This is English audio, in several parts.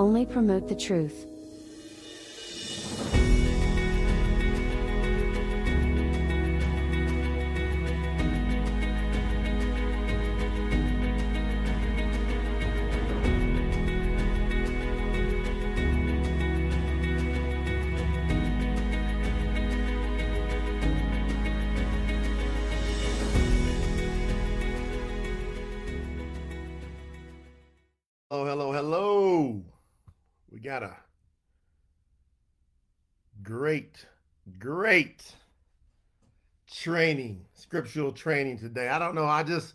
only promote the truth. Training, scriptural training today. I don't know. I just,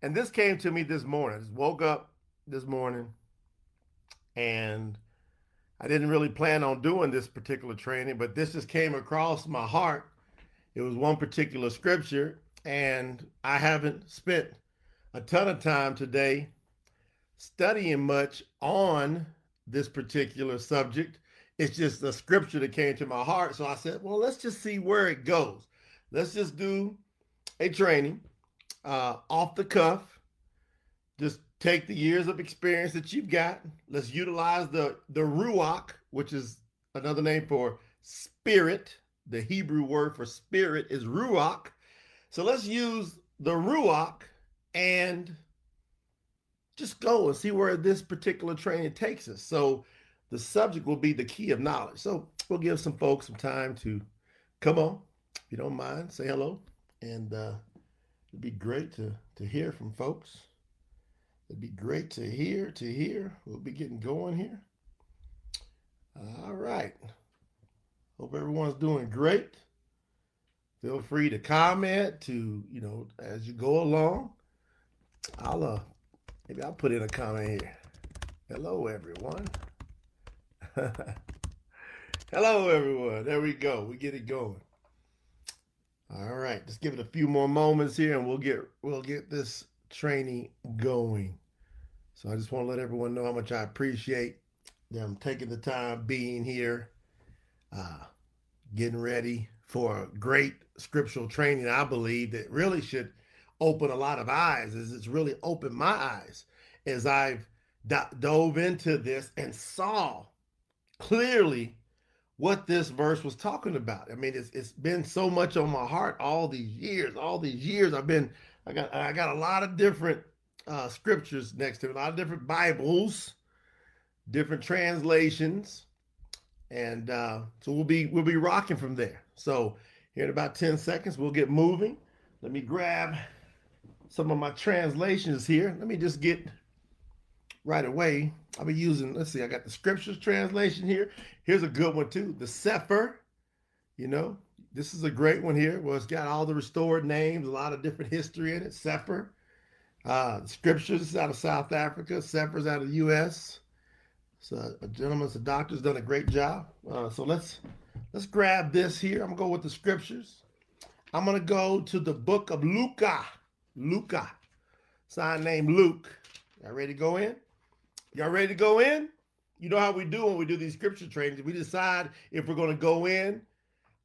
and this came to me this morning. I just woke up this morning and I didn't really plan on doing this particular training, but this just came across my heart. It was one particular scripture, and I haven't spent a ton of time today studying much on this particular subject. It's just a scripture that came to my heart. So I said, well, let's just see where it goes. Let's just do a training uh, off the cuff. Just take the years of experience that you've got. Let's utilize the, the Ruach, which is another name for spirit. The Hebrew word for spirit is Ruach. So let's use the Ruach and just go and see where this particular training takes us. So the subject will be the key of knowledge. So we'll give some folks some time to come on, you don't mind, say hello. And uh, it'd be great to, to hear from folks. It'd be great to hear, to hear. We'll be getting going here. All right. Hope everyone's doing great. Feel free to comment to, you know, as you go along. I'll uh, Maybe I'll put in a comment here. Hello, everyone. Hello, everyone. There we go. We get it going. All right, just give it a few more moments here, and we'll get we'll get this training going. So I just want to let everyone know how much I appreciate them taking the time being here, uh, getting ready for a great scriptural training. I believe that really should open a lot of eyes. As it's really opened my eyes as I've dove into this and saw clearly what this verse was talking about. I mean, it's it's been so much on my heart all these years. All these years, I've been I got I got a lot of different uh, scriptures next to it, a lot of different Bibles, different translations, and uh, so we'll be we'll be rocking from there. So here in about ten seconds, we'll get moving. Let me grab some of my translations here. Let me just get right away. I'll be using, let's see, I got the scriptures translation here. Here's a good one too, the Sefer. You know, this is a great one here. Well, it's got all the restored names, a lot of different history in it. Sefer. Uh, scriptures out of South Africa. Sefer's out of the U.S. So a gentleman's a doctor's done a great job. Uh, so let's let's grab this here. I'm gonna go with the scriptures. I'm gonna go to the book of Luca. Luca. Sign named Luke. Y'all ready to go in? Y'all ready to go in? You know how we do when we do these scripture trainings. We decide if we're going to go in,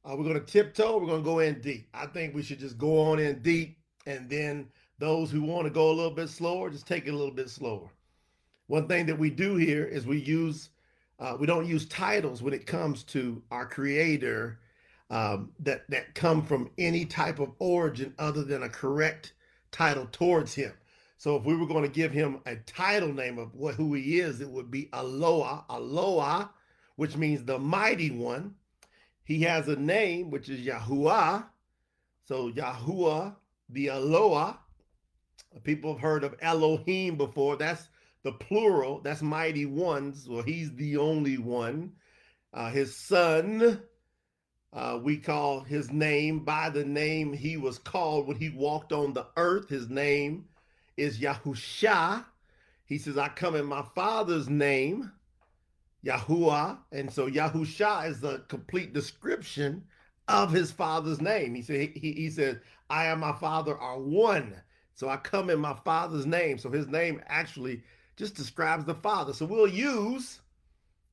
uh, we're going to tiptoe, we're going to go in deep. I think we should just go on in deep, and then those who want to go a little bit slower, just take it a little bit slower. One thing that we do here is we use, uh, we don't use titles when it comes to our Creator um, that that come from any type of origin other than a correct title towards Him. So if we were going to give him a title name of what who he is, it would be Eloah, Eloah, which means the mighty one. He has a name which is Yahuwah. So Yahuwah, the Aloha. People have heard of Elohim before. That's the plural. That's mighty ones. Well, he's the only one. Uh, his son, uh, we call his name by the name he was called when he walked on the earth. His name is Yahusha. He says, I come in my father's name, Yahuwah. And so Yahusha is the complete description of his father's name. He said, he, he said, I and my father are one. So I come in my father's name. So his name actually just describes the father. So we'll use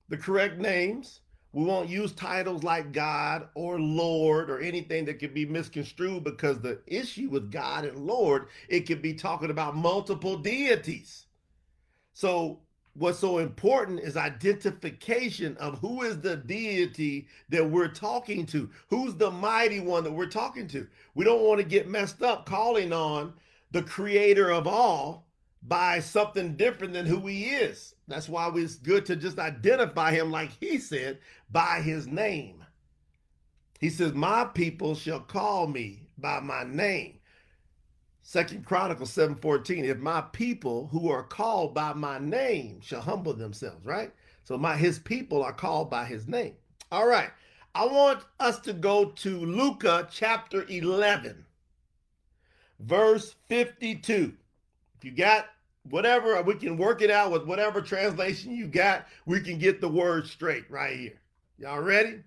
the correct names we won't use titles like God or Lord or anything that could be misconstrued because the issue with God and Lord, it could be talking about multiple deities. So what's so important is identification of who is the deity that we're talking to, who's the mighty one that we're talking to. We don't want to get messed up calling on the creator of all by something different than who he is. That's why it's good to just identify him, like he said, by his name. He says, My people shall call me by my name. Second Chronicles 7:14. If my people who are called by my name shall humble themselves, right? So my his people are called by his name. All right. I want us to go to Luca chapter 11, verse 52. If you got whatever, we can work it out with whatever translation you got. We can get the word straight right here. Y'all ready?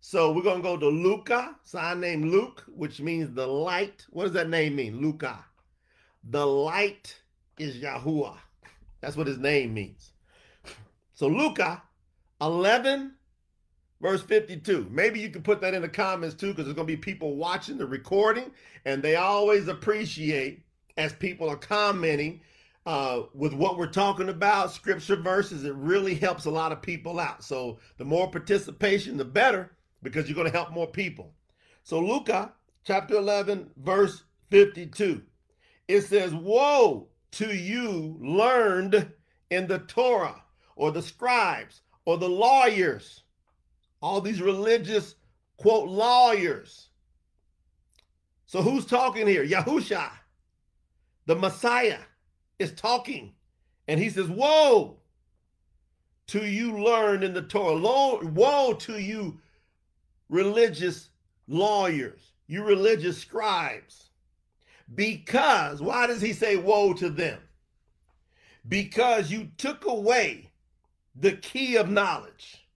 So we're to go to Luca, sign named Luke, which means the light. What does that name mean? Luca. The light is Yahuwah. That's what his name means. So Luca 11, verse 52. Maybe you can put that in the comments too, because there's to be people watching the recording, and they always appreciate as people are commenting uh, with what we're talking about, scripture verses. It really helps a lot of people out. So the more participation, the better because you're going to help more people. So, Luca chapter 11, verse 52, it says, Woe to you learned in the Torah or the scribes or the lawyers, all these religious, quote, lawyers. So, who's talking here? Yahusha, the Messiah, is talking. And he says, Woe to you learned in the Torah. Woe to you religious lawyers, you religious scribes. Because, why does he say woe to them? Because you took away the key of knowledge.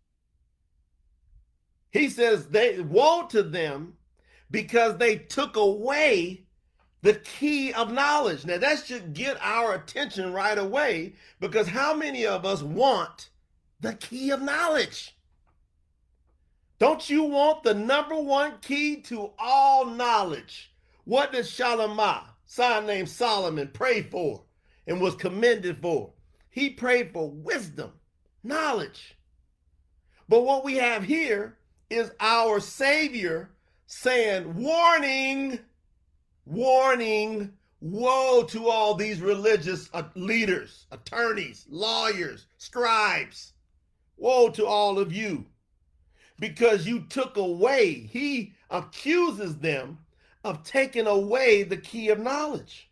He says they woe to them because they took away the key of knowledge. Now that should get our attention right away because how many of us want the key of knowledge? Don't you want the number one key to all knowledge? What did Shalamah, son named Solomon, pray for and was commended for? He prayed for wisdom, knowledge. But what we have here is our Savior saying, warning, warning, woe to all these religious uh, leaders, attorneys, lawyers, scribes. Woe to all of you because you took away, he accuses them of taking away the key of knowledge.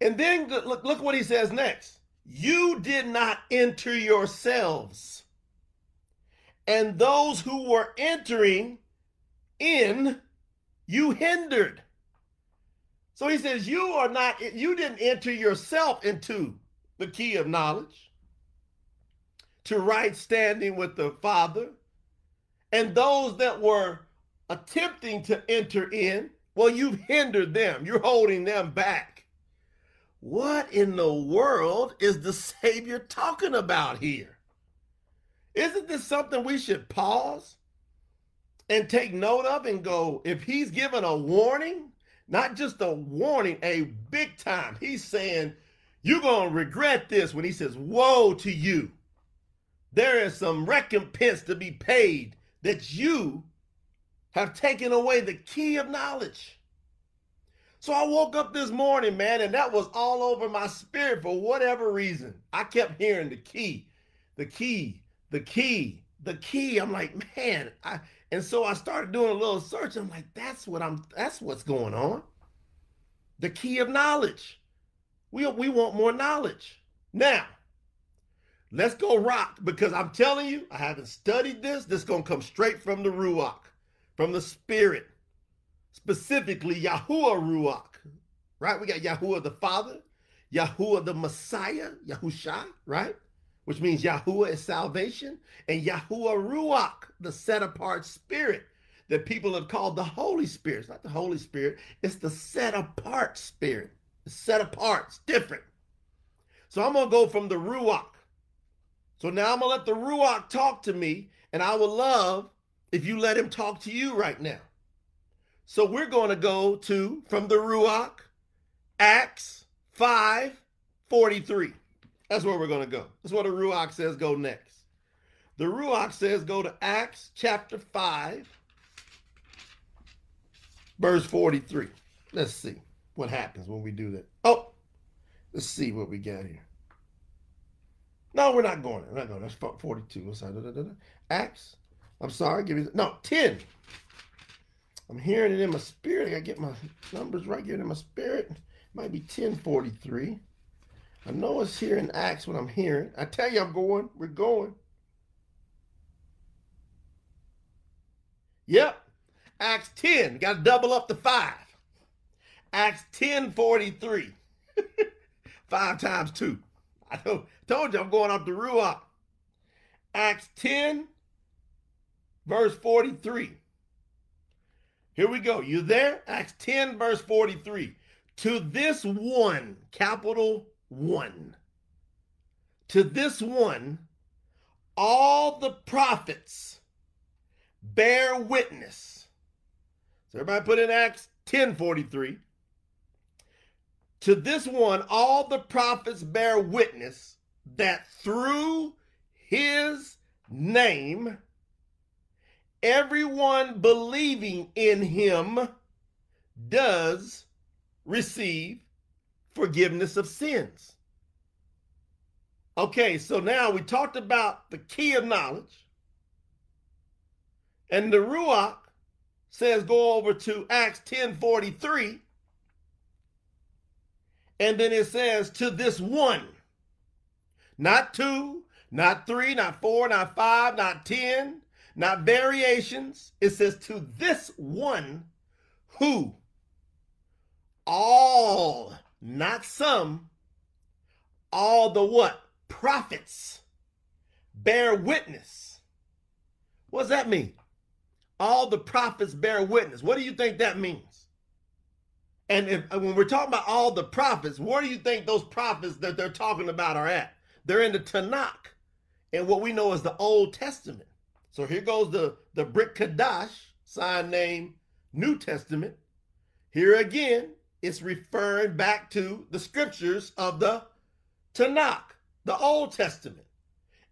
And then look, look what he says next. You did not enter yourselves. And those who were entering in, you hindered. So he says, You are not, you didn't enter yourself into the key of knowledge to right standing with the Father and those that were attempting to enter in, well, you've hindered them. You're holding them back. What in the world is the Savior talking about here? Isn't this something we should pause and take note of and go, if he's given a warning, not just a warning, a big time, he's saying, you're going to regret this when he says, Woe to you. There is some recompense to be paid that you have taken away the key of knowledge. So I woke up this morning, man, and that was all over my spirit for whatever reason. I kept hearing the key, the key, the key, the key. I'm like, man, I and so I started doing a little search. I'm like, that's what I'm that's what's going on. The key of knowledge. We we want more knowledge. Now, Let's go rock because I'm telling you, I haven't studied this. This is to come straight from the Ruach, from the Spirit, specifically Yahuwah Ruach, right? We got Yahuwah the Father, Yahuwah the Messiah, Yahusha, right? Which means Yahuwah is salvation, and Yahuwah Ruach, the set apart spirit that people have called the Holy Spirit. It's not the Holy Spirit, it's the set apart spirit. It's set apart, it's different. So I'm going to go from the Ruach so now I'm going to let the Ruach talk to me, and I would love if you let him talk to you right now. So we're going to go to, from the Ruach, Acts 5 43. That's where we're going to go. That's what the Ruach says go next. The Ruach says go to Acts chapter 5, verse 43. Let's see what happens when we do that. Oh, let's see what we got here. No, we're not going. We're not going. That's 42. What's that? Da, da, da, Acts. I'm sorry. Give me no 10. I'm hearing it in my spirit. I get my numbers right here in my spirit. It might be 1043. I know it's here in Acts what I'm hearing. I tell you I'm going. We're going. Yep. Acts 10. Got to double up the five. Acts 10 43. five times two. I told, you I'm going up the Ruach. Acts 10, verse 43. Here we go. You there? Acts 10, verse 43. To this one, capital one, to this one, all the prophets bear witness. So everybody put in Acts 10 43. To this one, all the prophets bear witness that through his name, everyone believing in him does receive forgiveness of sins. Okay, so now we talked about the key of knowledge. And the Ruach says go over to Acts 10 43 and then it says, to this one, not two, not three, not four, not five, not 10, not variations. It says, to this one who all, not some, all the what? Prophets bear witness. What does that mean? All the prophets bear witness. What do you think that means? And if when we're talking about all the prophets, where do you think those prophets that they're talking about are at? They're in the Tanakh, and what we know as the Old Testament. So here goes the the Brit Kadash, sign name New Testament. Here again, it's referring back to the scriptures of the Tanakh, the Old Testament.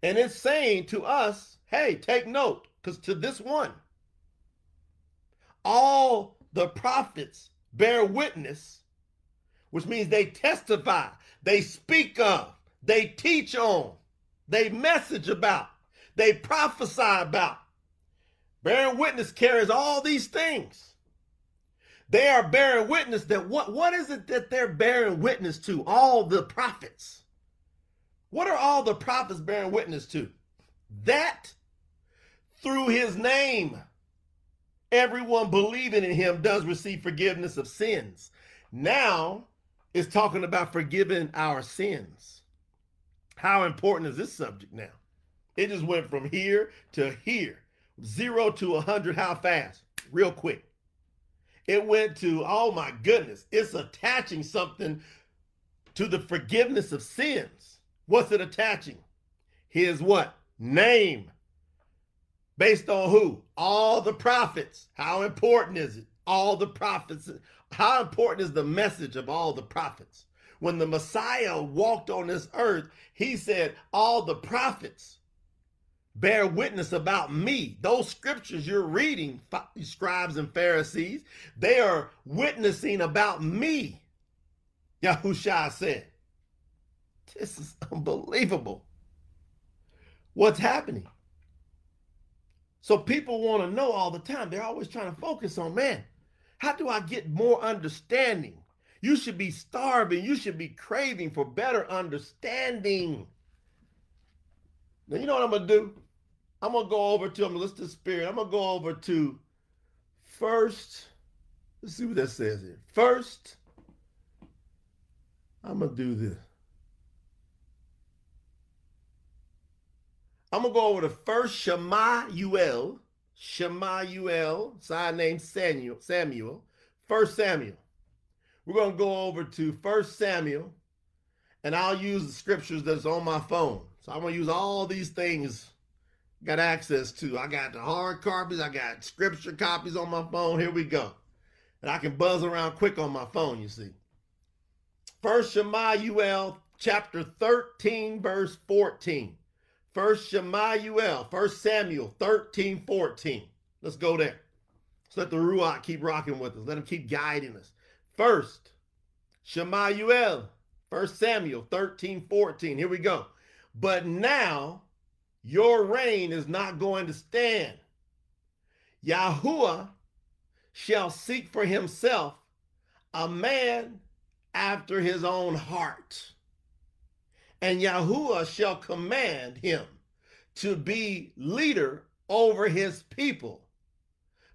And it's saying to us, hey, take note, because to this one, all the prophets bear witness, which means they testify, they speak of, they teach on, they message about, they prophesy about. Bearing witness carries all these things. They are bearing witness that what, what is it that they're bearing witness to? All the prophets. What are all the prophets bearing witness to? That through his name everyone believing in him does receive forgiveness of sins. Now it's talking about forgiving our sins. How important is this subject now? It just went from here to here. Zero to a 100, how fast? Real quick. It went to, oh my goodness, it's attaching something to the forgiveness of sins. What's it attaching? His what? Name. Based on who? All the prophets. How important is it? All the prophets. How important is the message of all the prophets? When the Messiah walked on this earth, he said, All the prophets bear witness about me. Those scriptures you're reading, scribes and Pharisees, they are witnessing about me. Yahushua said. This is unbelievable. What's happening? So people want to know all the time. They're always trying to focus on, man, how do I get more understanding? You should be starving. You should be craving for better understanding. Now, you know what I'm going to do? I'm to go over to, I'm to listen to Spirit. I'm to go over to first, let's see what that says here. First, I'm to do this. I'm gonna go over to First Shemuel, Shemuel, sign name Samuel, Samuel, First Samuel. We're gonna go over to First Samuel, and I'll use the scriptures that's on my phone. So I'm gonna use all these things got access to. I got the hard copies, I got scripture copies on my phone. Here we go. And I can buzz around quick on my phone, you see. First Shemuel chapter 13, verse 14. First Shemuel, First Samuel 13, 14. Let's go there. Let's let the Ruach keep rocking with us. Let him keep guiding us. First, Shemuel, First Samuel 13, 14. Here we go. But now your reign is not going to stand. Yahuwah shall seek for himself a man after his own heart. And Yahuwah shall command him to be leader over his people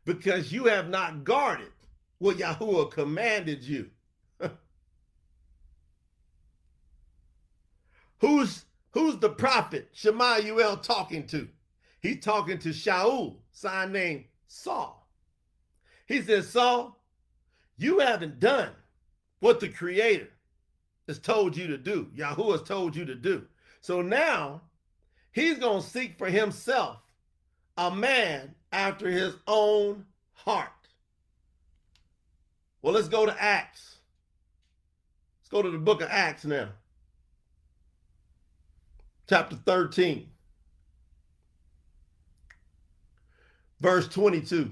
because you have not guarded what Yahuwah commanded you. who's who's the prophet Shemuel talking to? He's talking to Shaul, sign name Saul. He says, Saul, you haven't done what the creator has told you to do. Yahuwah has told you to do. So now he's going to seek for himself a man after his own heart. Well, let's go to Acts. Let's go to the book of Acts now. Chapter 13, verse 22.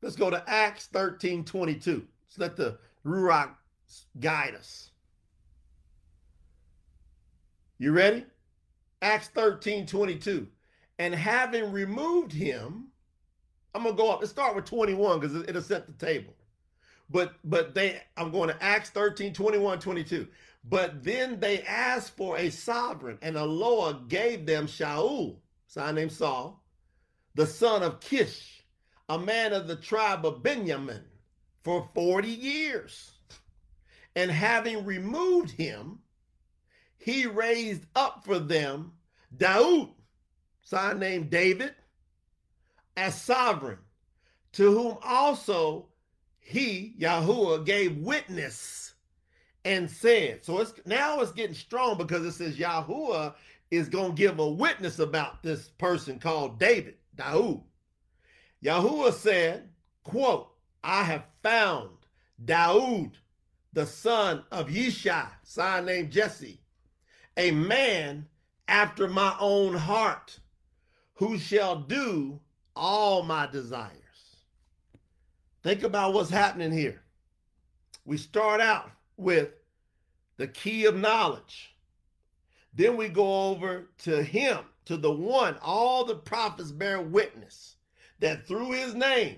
Let's go to Acts 13, 22. Let's let the Ruach guide us. You ready? Acts 13, 22. And having removed him, I'm gonna go up and start with 21 because it'll set the table. But but they I'm going to Acts 13, 21, 22. But then they asked for a sovereign, and Eloah gave them Shaul, son named Saul, the son of Kish, a man of the tribe of Benjamin, for 40 years. And having removed him, he raised up for them Daud, son named David, as sovereign, to whom also he, Yahuwah, gave witness and said. So it's now it's getting strong because it says Yahuwah is going to give a witness about this person called David, Daud. Yahuwah said, quote, I have found Daud, the son of Yishai, son named Jesse, a man after my own heart, who shall do all my desires. Think about what's happening here. We start out with the key of knowledge. Then we go over to him, to the one, all the prophets bear witness that through his name,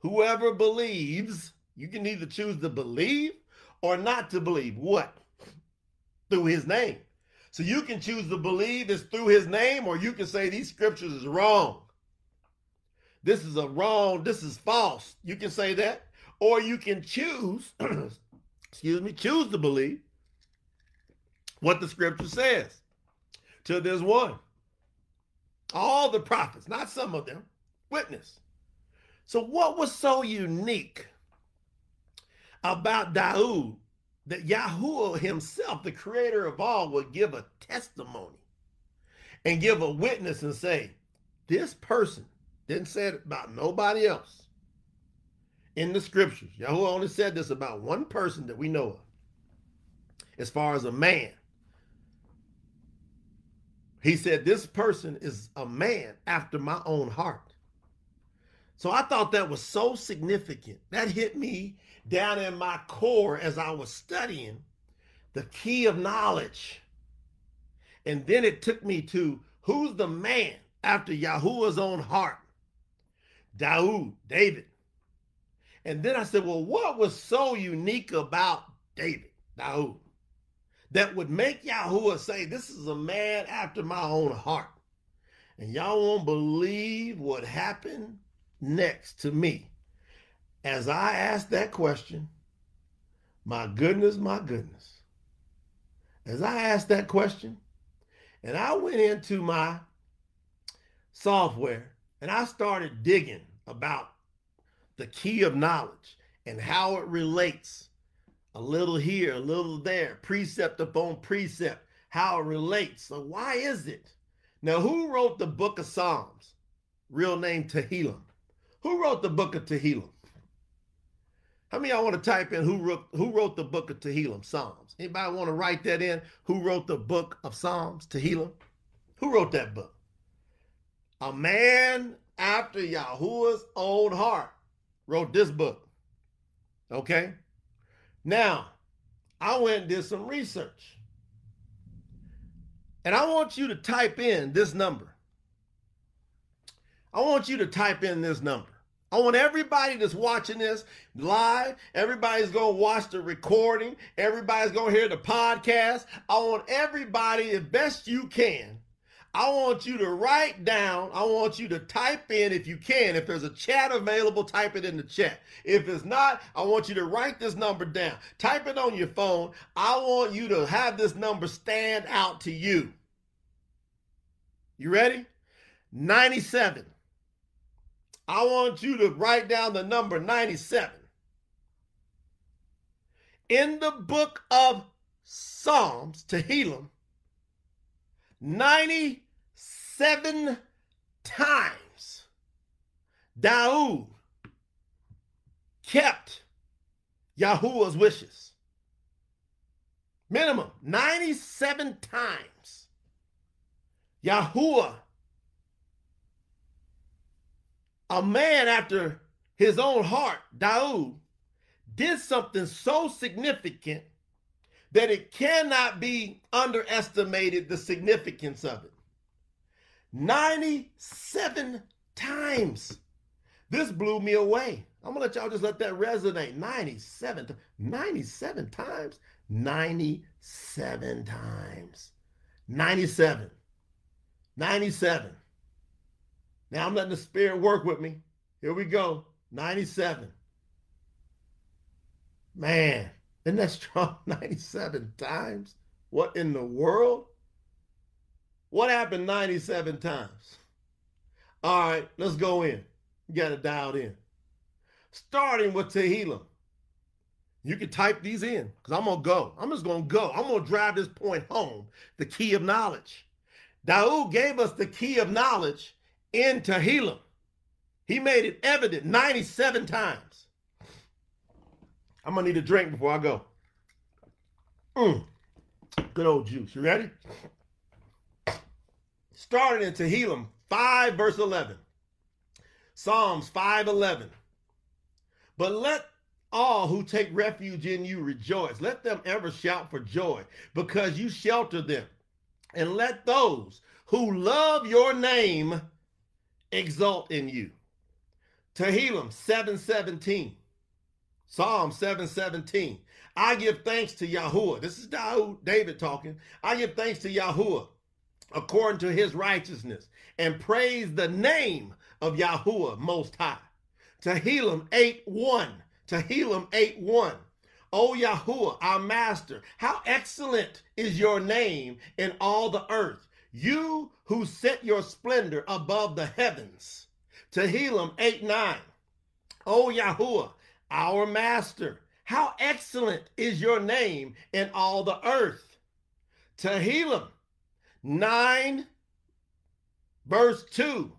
whoever believes, you can either choose to believe or not to believe. What? through his name. So you can choose to believe it's through his name, or you can say these scriptures is wrong. This is a wrong, this is false. You can say that. Or you can choose, excuse me, choose to believe what the scripture says. Till there's one. All the prophets, not some of them, witness. So what was so unique about Daud that Yahuwah himself, the creator of all, would give a testimony and give a witness and say, this person didn't say it about nobody else in the scriptures. Yahweh only said this about one person that we know of, as far as a man. He said, This person is a man after my own heart. So I thought that was so significant. That hit me down in my core as I was studying the key of knowledge. And then it took me to who's the man after Yahuwah's own heart? Daud, David. And then I said, well, what was so unique about David, Daud, that would make Yahuwah say, this is a man after my own heart? And y'all won't believe what happened next to me. As I asked that question, my goodness, my goodness, as I asked that question, and I went into my software and I started digging about the key of knowledge and how it relates a little here, a little there, precept upon precept, how it relates. So, why is it? Now, who wrote the book of Psalms? Real name Tehillim. Who wrote the book of Tehillim? How many y'all want to type in who wrote who wrote the book of Tehillim, Psalms? Anybody want to write that in? Who wrote the book of Psalms, Tehillim? Who wrote that book? A man after Yahuwah's own heart wrote this book. Okay? Now, I went and did some research. And I want you to type in this number. I want you to type in this number. I want everybody that's watching this live, everybody's going to watch the recording, everybody's going to hear the podcast. I want everybody, as best you can, I want you to write down, I want you to type in if you can. If there's a chat available, type it in the chat. If it's not, I want you to write this number down. Type it on your phone. I want you to have this number stand out to you. You ready? 97. I want you to write down the number 97. In the book of Psalms, Tehillim, 97 times Daoud kept Yahuwah's wishes. Minimum 97 times. Yahuwah a man after his own heart, Daoud, did something so significant that it cannot be underestimated the significance of it. 97 times. This blew me away. I'm gonna let y'all just let that resonate. 97, 97 times. 97 times. 97. 97. Now I'm letting the spirit work with me. Here we go. 97. Man, isn't that strong? 97 times? What in the world? What happened 97 times? All right, let's go in. You got it dialed in. Starting with Tehillim. You can type these in because I'm going to go. I'm just going to go. I'm going to drive this point home the key of knowledge. Daoud gave us the key of knowledge in Tehillim. He made it evident 97 times. I'm going to need a drink before I go. Mm. Good old juice. You ready? Starting in Tehillim 5, verse 11. Psalms 5 11. But let all who take refuge in you rejoice. Let them ever shout for joy because you shelter them. And let those who love your name exult in you. Tehillim 717. Psalm 717. I give thanks to Yahuwah. This is David talking. I give thanks to Yahuwah according to his righteousness and praise the name of Yahuwah most high. Tehillim 8 1. Tehillim 8 1. O Yahuwah, our master, how excellent is your name in all the earth. You who set your splendor above the heavens. Tehillim 8 9. O Yahuwah, our master, how excellent is your name in all the earth. Tehillim 9, verse 2.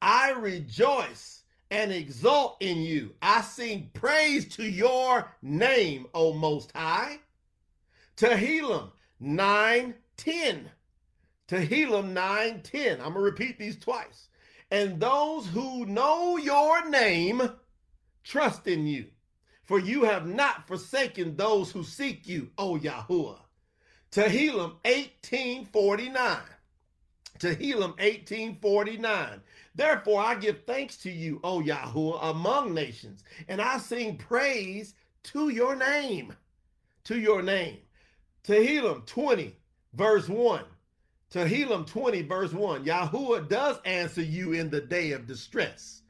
I rejoice and exult in you. I sing praise to your name, O Most High. Tehillim 9, 10. Tehillim 9:10. I'm going to repeat these twice. And those who know your name trust in you, for you have not forsaken those who seek you, O Yahuwah. Tehillim 1849. Tehillim 1849. Therefore I give thanks to you, O Yahuwah, among nations, and I sing praise to your name. To your name. Tehillim 20, verse 1. Tehillim 20, verse 1 Yahuwah does answer you in the day of distress.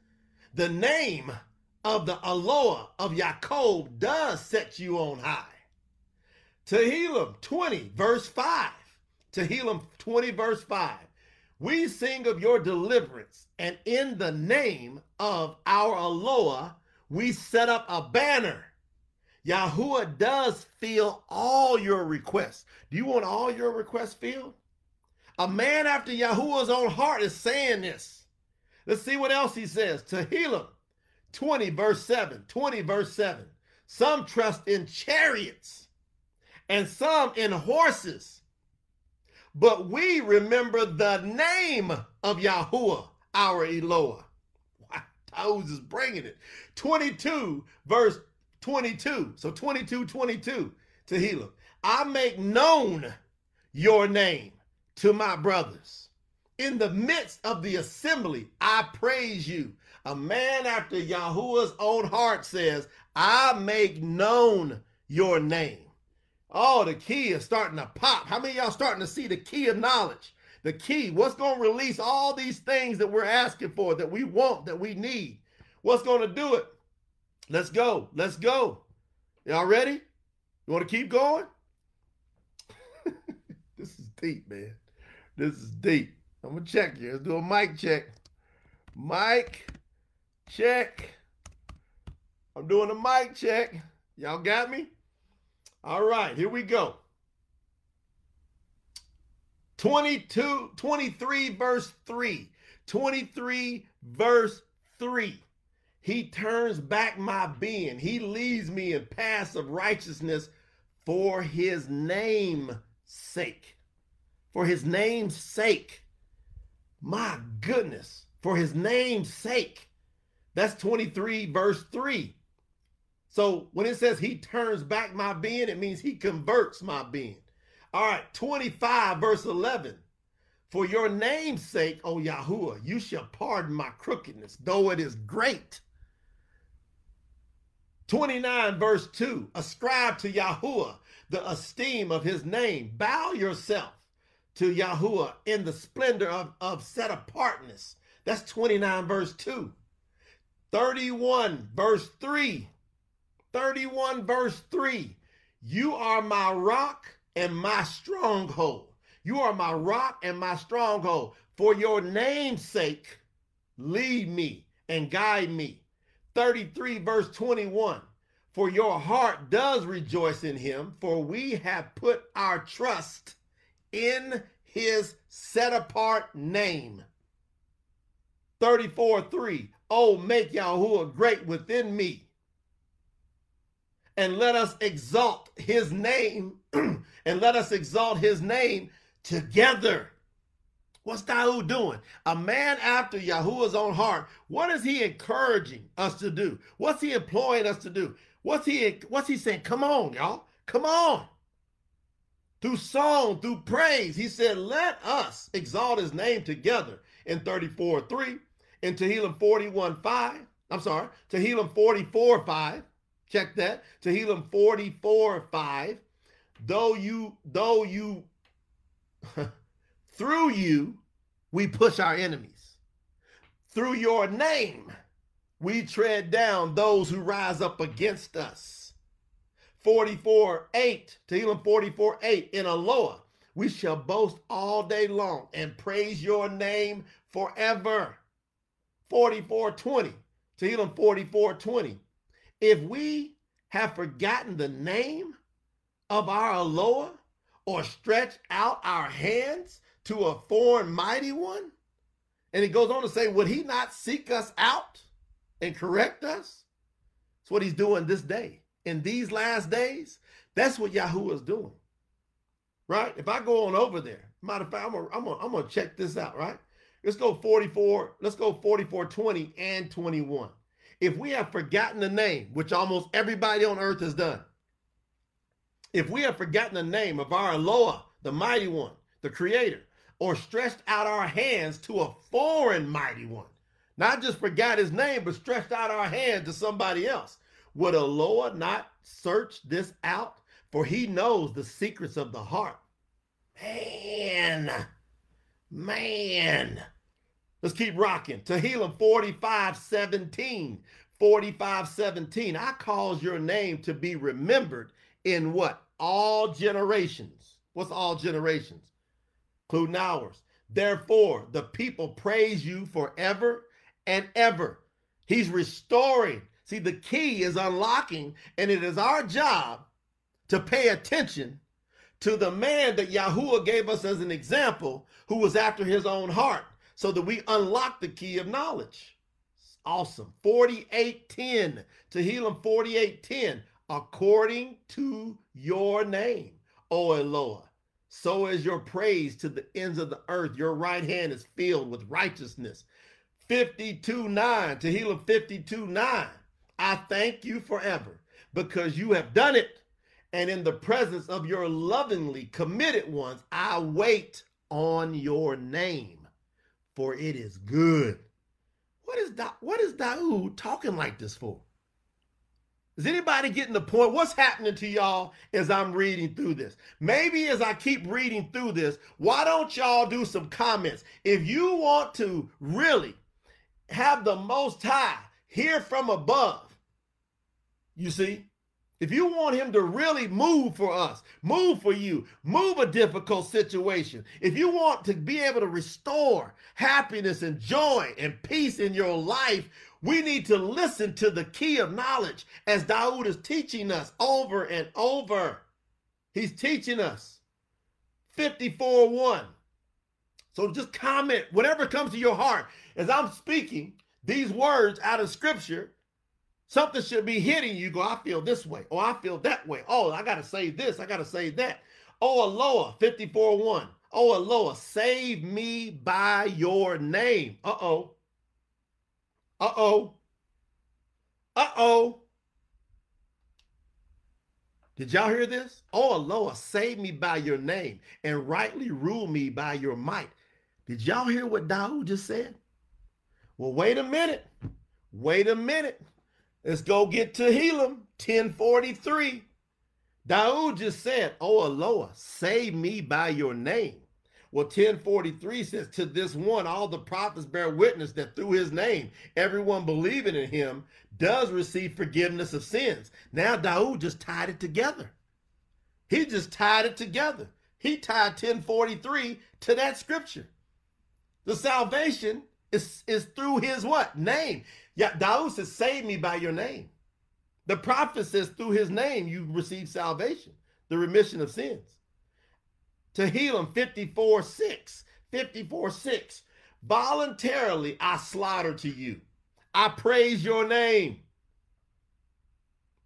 The name of the Eloah of Yaakov does set you on high. Tehillim 20, verse 5. Tehillim 20, verse 5. We sing of your deliverance, and in the name of our Eloah, we set up a banner. Yahuwah does fill all your requests. Do you want all your requests filled? A man after Yahuwah's own heart is saying this. Let's see what else he says. Tehillim 20, verse 7. 20, verse 7. Some trust in chariots, and some in horses. But we remember the name of Yahuwah, our Eloah. Wow, Tauz is bringing it. 22, verse 22. So 22, 22, Tehillim. I make known your name to my brothers. In the midst of the assembly, I praise you. A man after Yahuwah's own heart says, I make known your name. Oh, the key is starting to pop. How many y'all starting to see the key of knowledge? The key, what's going to release all these things that we're asking for, that we want, that we need? What's going to do it? Let's go. Let's go. Y'all ready? You want to keep going? this is deep, man. This is deep. I'm going to check here. Let's do a mic check. Mic check. I'm doing a mic check. Y'all got me? All right, here we go. 22, 23, verse 3. 23, verse 3. He turns back my being. He leads me in paths of righteousness for his name's sake. For his name's sake. My goodness. For his name's sake. That's 23, verse 3. So when it says he turns back my being, it means he converts my being. All right, 25 verse 11. For your name's sake, O Yahuwah, you shall pardon my crookedness, though it is great. 29 verse 2. Ascribe to Yahuwah the esteem of his name. Bow yourself to Yahuwah in the splendor of, of set apartness. That's 29 verse 2. 31 verse 3. 31 verse 3. You are my rock and my stronghold. You are my rock and my stronghold. For your name's sake, lead me and guide me. 33 verse 21. For your heart does rejoice in him, for we have put our trust in his set apart name. 34 3. Oh, make Yahuwah great within me and let us exalt his name and let us exalt his name together. What's Daoud doing? A man after Yahuwah's own heart. What is he encouraging us to do? What's he employing us to do? What's he what's he saying? Come on, y'all. Come on. Through song, through praise, he said, let us exalt his name together in 34 3, in Tehillim 41 5. I'm sorry, Tehillim 44 5. Check that. Tehillim 44 5. Though you, though you, through you, we push our enemies. Through your name, we tread down those who rise up against us. 44 8, Tehillim 44 8, in Eloah, we shall boast all day long and praise your name forever. 44 20, Tehillim 44 20, if we have forgotten the name of our Eloah or stretch out our hands to a foreign mighty one? And he goes on to say, Would he not seek us out and correct us? That's what he's doing this day. In these last days, that's what Yahuwah is doing. Right? If I go on over there, matter of fact, I'm gonna, I'm gonna, I'm gonna check this out, right? Let's go 44, let's go 44, 20 and 21 if we have forgotten the name, which almost everybody on earth has done, if we have forgotten the name of our Eloah, the mighty one, the creator, or stretched out our hands to a foreign mighty one, not just forgot his name, but stretched out our hand to somebody else, would Eloah not search this out? For he knows the secrets of the heart. Man, man. Let's keep rocking. Tehillim 45 17. 45 17. I cause your name to be remembered in what? All generations. What's all generations? Including ours. Therefore, the people praise you forever and ever. He's restoring. See, the key is unlocking, and it is our job to pay attention to the man that Yahuwah gave us as an example who was after his own heart so that we unlock the key of knowledge. Awesome. 4810. Tehillim 4810. according to your name, O Eloah. So is your praise to the ends of the earth. Your right hand is filled with righteousness. 52 9, Tehillim 52 9. I thank you forever because you have done it. And in the presence of your lovingly committed ones, I wait on your name, for it is good. What is da- what is Daoud talking like this for? Is anybody getting the point? What's happening to y'all as I'm reading through this? Maybe as I keep reading through this, why don't y'all do some comments? If you want to really have the Most High hear from above, you see, if you want him to really move for us, move for you, move a difficult situation, if you want to be able to restore happiness and joy and peace in your life, we need to listen to the key of knowledge as Daoud is teaching us over and over. He's teaching us 54 1. So just comment whatever comes to your heart. As I'm speaking these words out of scripture, Something should be hitting you. Go, I feel this way. Oh, I feel that way. Oh, I got to say this. I got to say that. Oh, Eloah, 54 1. Oh, Eloah, save me by your name. Uh oh. Uh oh. Uh oh. Did y'all hear this? Oh, Eloah, save me by your name and rightly rule me by your might. Did y'all hear what Daoud just said? Well, wait a minute. Wait a minute. Let's go get Tehillim 1043. Daoud just said, Oh, Aloha, save me by your name. Well, 1043 says, To this one, all the prophets bear witness that through his name, everyone believing in him does receive forgiveness of sins. Now, Daoud just tied it together. He just tied it together. He tied 1043 to that scripture. The salvation is, is through his what? Name. Yeah, Daoud says, save me by your name. The prophet says, through his name, you receive salvation, the remission of sins. to Tehillim 54 6, 54 6. Voluntarily I slaughter to you. I praise your name.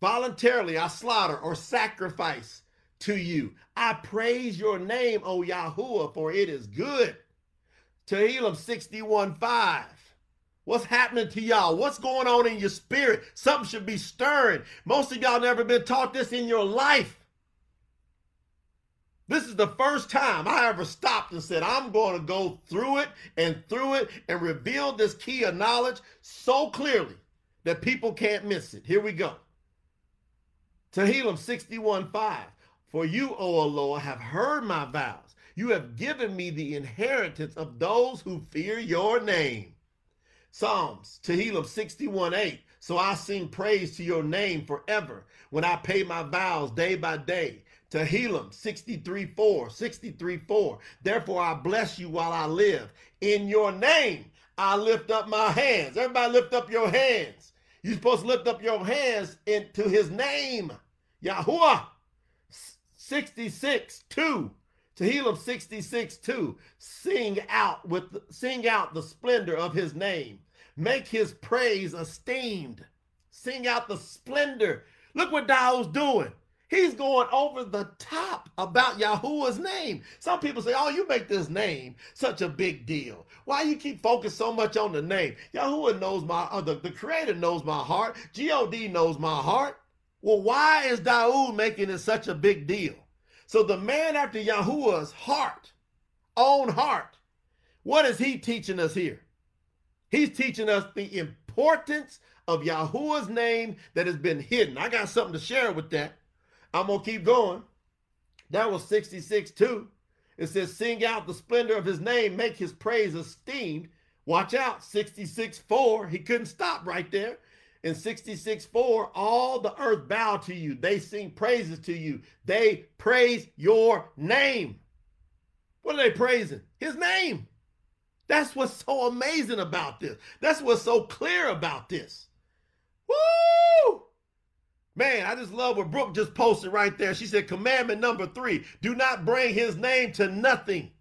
Voluntarily I slaughter or sacrifice to you. I praise your name, O Yahuwah, for it is good. Tehillim 61 5. What's happening to y'all? What's going on in your spirit? Something should be stirring. Most of y'all never been taught this in your life. This is the first time I ever stopped and said, I'm going to go through it and through it and reveal this key of knowledge so clearly that people can't miss it. Here we go. Tehillim 61 5. For you, O Lord, have heard my vows. You have given me the inheritance of those who fear your name. Psalms, Tehillim 61 8. So I sing praise to your name forever when I pay my vows day by day. Tehillim 63 4, 63 4. Therefore I bless you while I live. In your name I lift up my hands. Everybody lift up your hands. You're supposed to lift up your hands into his name. Yahuwah 66 2. Tehillim 66 2. Sing out with sing out the splendor of his name. Make his praise esteemed. Sing out the splendor. Look what Daoud's doing. He's going over the top about Yahuwah's name. Some people say, oh, you make this name such a big deal. Why you keep focused so much on the name? Yahuwah knows my, uh, the, the creator knows my heart. G-O-D knows my heart. Well, why is Daoud making it such a big deal? So the man after Yahuwah's heart, own heart, what is he teaching us here? He's teaching us the importance of Yahuwah's name that has been hidden. I got something to share with that. I'm going to keep going. That was 66 2. It says, Sing out the splendor of his name, make his praise esteemed. Watch out, 66 4. He couldn't stop right there. In 66 4, all the earth bow to you. They sing praises to you. They praise your name. What are they praising? His name. That's what's so amazing about this. That's what's so clear about this. Woo! Man, I just love what Brooke just posted right there. She said, Commandment number three do not bring his name to nothing.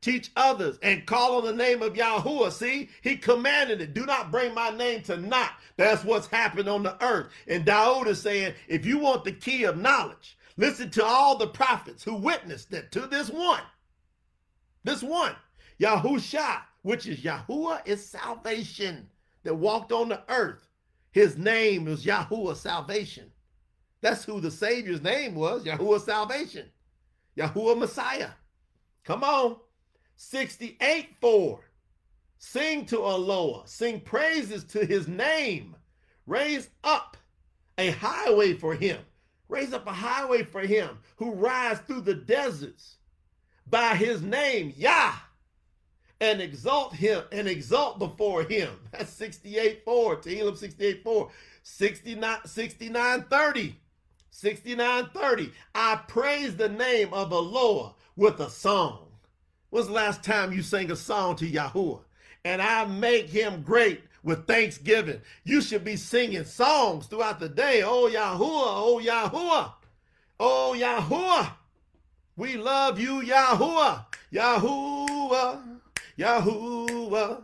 Teach others and call on the name of Yahuwah. See, he commanded it. Do not bring my name to naught. That's what's happened on the earth. And Daoud is saying, if you want the key of knowledge, listen to all the prophets who witnessed that to this one. This one, Yahusha, which is Yahuwah is salvation that walked on the earth. His name was Yahuwah salvation. That's who the Savior's name was, Yahuwah salvation. Yahuwah Messiah. Come on. 68 4. Sing to Eloah. Sing praises to his name. Raise up a highway for him. Raise up a highway for him who rides through the deserts by his name, Yah, and exalt him and exalt before him. That's 68 4. Tehillim 68 4. 69, 69 30. 69 30. I praise the name of Eloah with a song. When's the last time you sang a song to Yahuwah? And I make him great with thanksgiving. You should be singing songs throughout the day. Oh Yahuwah, oh Yahuwah, oh Yahuwah. We love you, Yahuwah, Yahuwah, Yahuwah,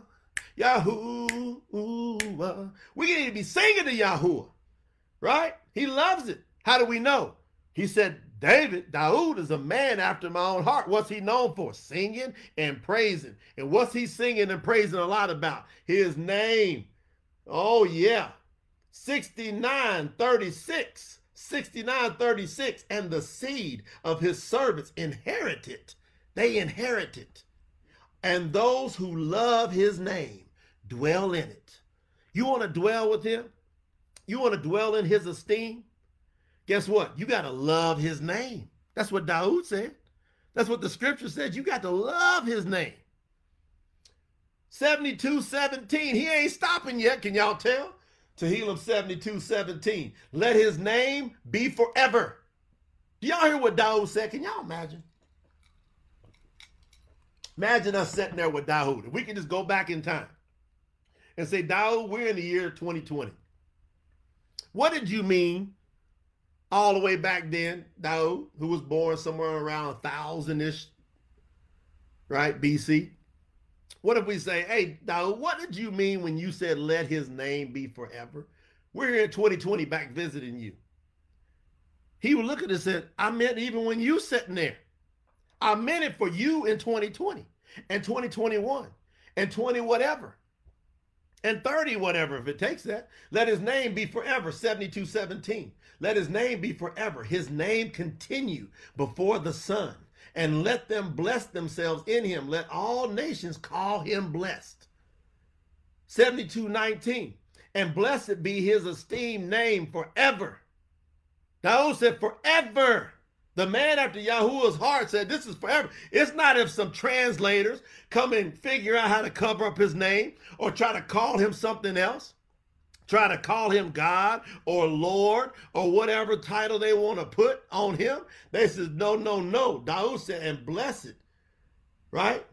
Yahuwah. We need to be singing to Yahuwah, right? He loves it. How do we know? He said, David, Daoud is a man after my own heart. What's he known for? Singing and praising. And what's he singing and praising a lot about? His name. Oh, yeah. 6936. 6936. And the seed of his servants inherited. They inherited. And those who love his name dwell in it. You want to dwell with him? You want to dwell in his esteem? guess what? You got to love his name. That's what Daoud said. That's what the scripture says. You got to love his name. 72 17. He ain't stopping yet. Can y'all tell? Tehillim 72 17. Let his name be forever. Do y'all hear what Daoud said? Can y'all imagine? Imagine us sitting there with Daoud. We can just go back in time and say, Daoud, we're in the year 2020. What did you mean all the way back then, Daoud, who was born somewhere around a thousand ish, right, BC. What if we say, hey, Daoud, what did you mean when you said let his name be forever? We're here in 2020 back visiting you. He would look at us and said, I meant even when you sitting there. I meant it for you in 2020 and 2021 and 20 whatever and 30 whatever if it takes that. Let his name be forever, 7217. Let his name be forever. His name continue before the sun, and let them bless themselves in him. Let all nations call him blessed. 72:19. And blessed be his esteemed name forever. Daoud said, forever. The man after Yahuwah's heart said, This is forever. It's not if some translators come and figure out how to cover up his name or try to call him something else try to call him God or Lord or whatever title they want to put on him. They says, no, no, no. Daoud said, and blessed, right?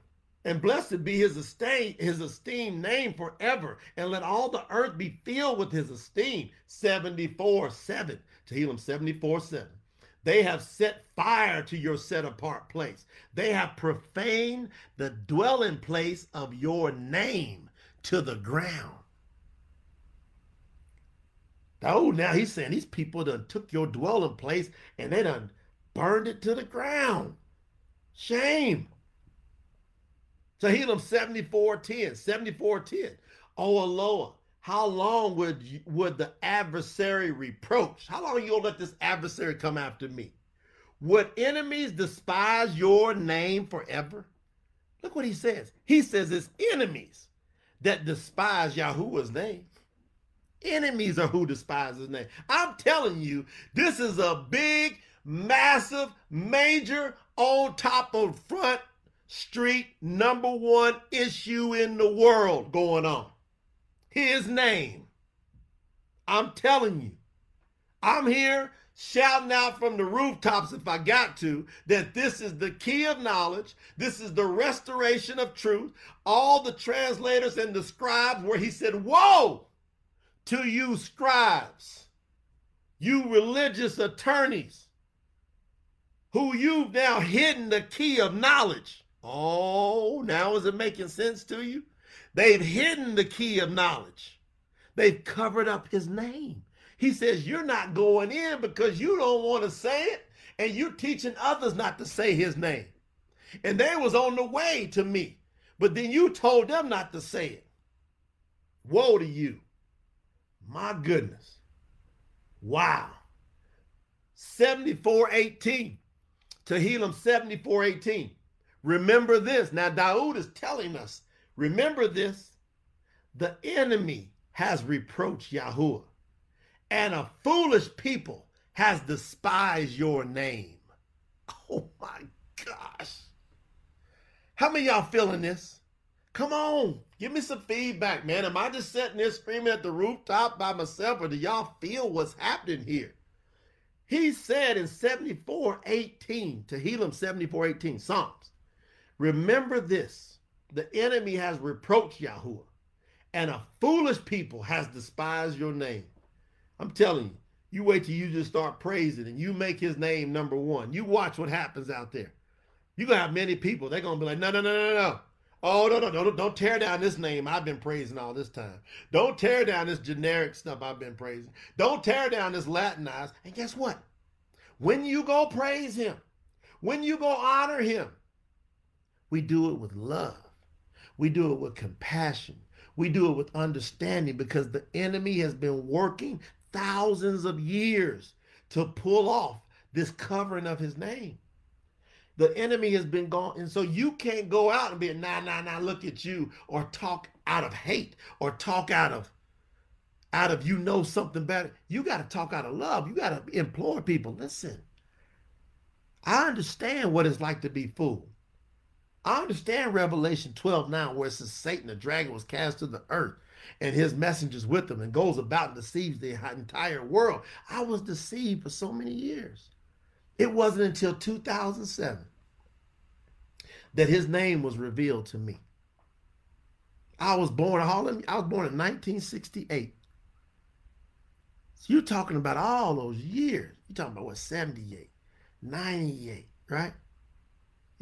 And blessed be his esteem, his esteemed name forever. And let all the earth be filled with his esteem. 74 7. Tehillim 74 7. They have set fire to your set apart place. They have profaned the dwelling place of your name to the ground. Oh, now he's saying these people done took your dwelling place and they done burned it to the ground. Shame. Tehillim 7410, 7410. Oh, Eloah, how long would you, would the adversary reproach? How long you gonna let this adversary come after me? Would enemies despise your name forever? Look what he says. He says it's enemies that despise Yahuwah's name. Enemies are who despise his name. I'm telling you, this is a big, massive, major, on top of front street, number one issue in the world going on. His name. I'm telling you. I'm here shouting out from the rooftops if I got to that this is the key of knowledge. This is the restoration of truth. All the translators and the scribes where he said, Whoa! to you scribes, you religious attorneys, who you've now hidden the key of knowledge Oh, now is it making sense to you? They've hidden the key of knowledge. They've covered up his name. He says, You're not going in because you don't want to say it, and you're teaching others not to say his name. And they was on the way to me, but then you told them not to say it. Woe to you. My goodness. Wow. 7418. to Tehillim 7418. Remember this. Now, Daoud is telling us, remember this. The enemy has reproached Yahuwah, and a foolish people has despised your name. Oh my gosh. How many y'all feeling this? Come on, give me some feedback, man. Am I just sitting there screaming at the rooftop by myself, or do y'all feel what's happening here? He said in 74 18, Tehillim 74 18, Psalms, remember this the enemy has reproached Yahuwah, and a foolish people has despised your name. I'm telling you, you wait till you just start praising and you make his name number one. You watch what happens out there. You're gonna have many people, they're gonna be like, no, no, no, no, no. Oh, no, no, no, don't tear down this name I've been praising all this time. Don't tear down this generic stuff I've been praising. Don't tear down this Latinized. And guess what? When you go praise him, when you go honor him, we do it with love. We do it with compassion. We do it with understanding because the enemy has been working thousands of years to pull off this covering of his name. The enemy has been gone. And so you can't go out and be nah, nah, nah, look at you, or talk out of hate, or talk out of out of you know something better. You got to talk out of love. You got to implore people. Listen, I understand what it's like to be fooled. I understand Revelation 12 now, where it says Satan, the dragon, was cast to the earth and his messengers with him and goes about and deceives the entire world. I was deceived for so many years. It wasn't until 2007 that his name was revealed to me. I was born, I was born in 1968. So you're talking about all those years. You're talking about what, 78, 98, right?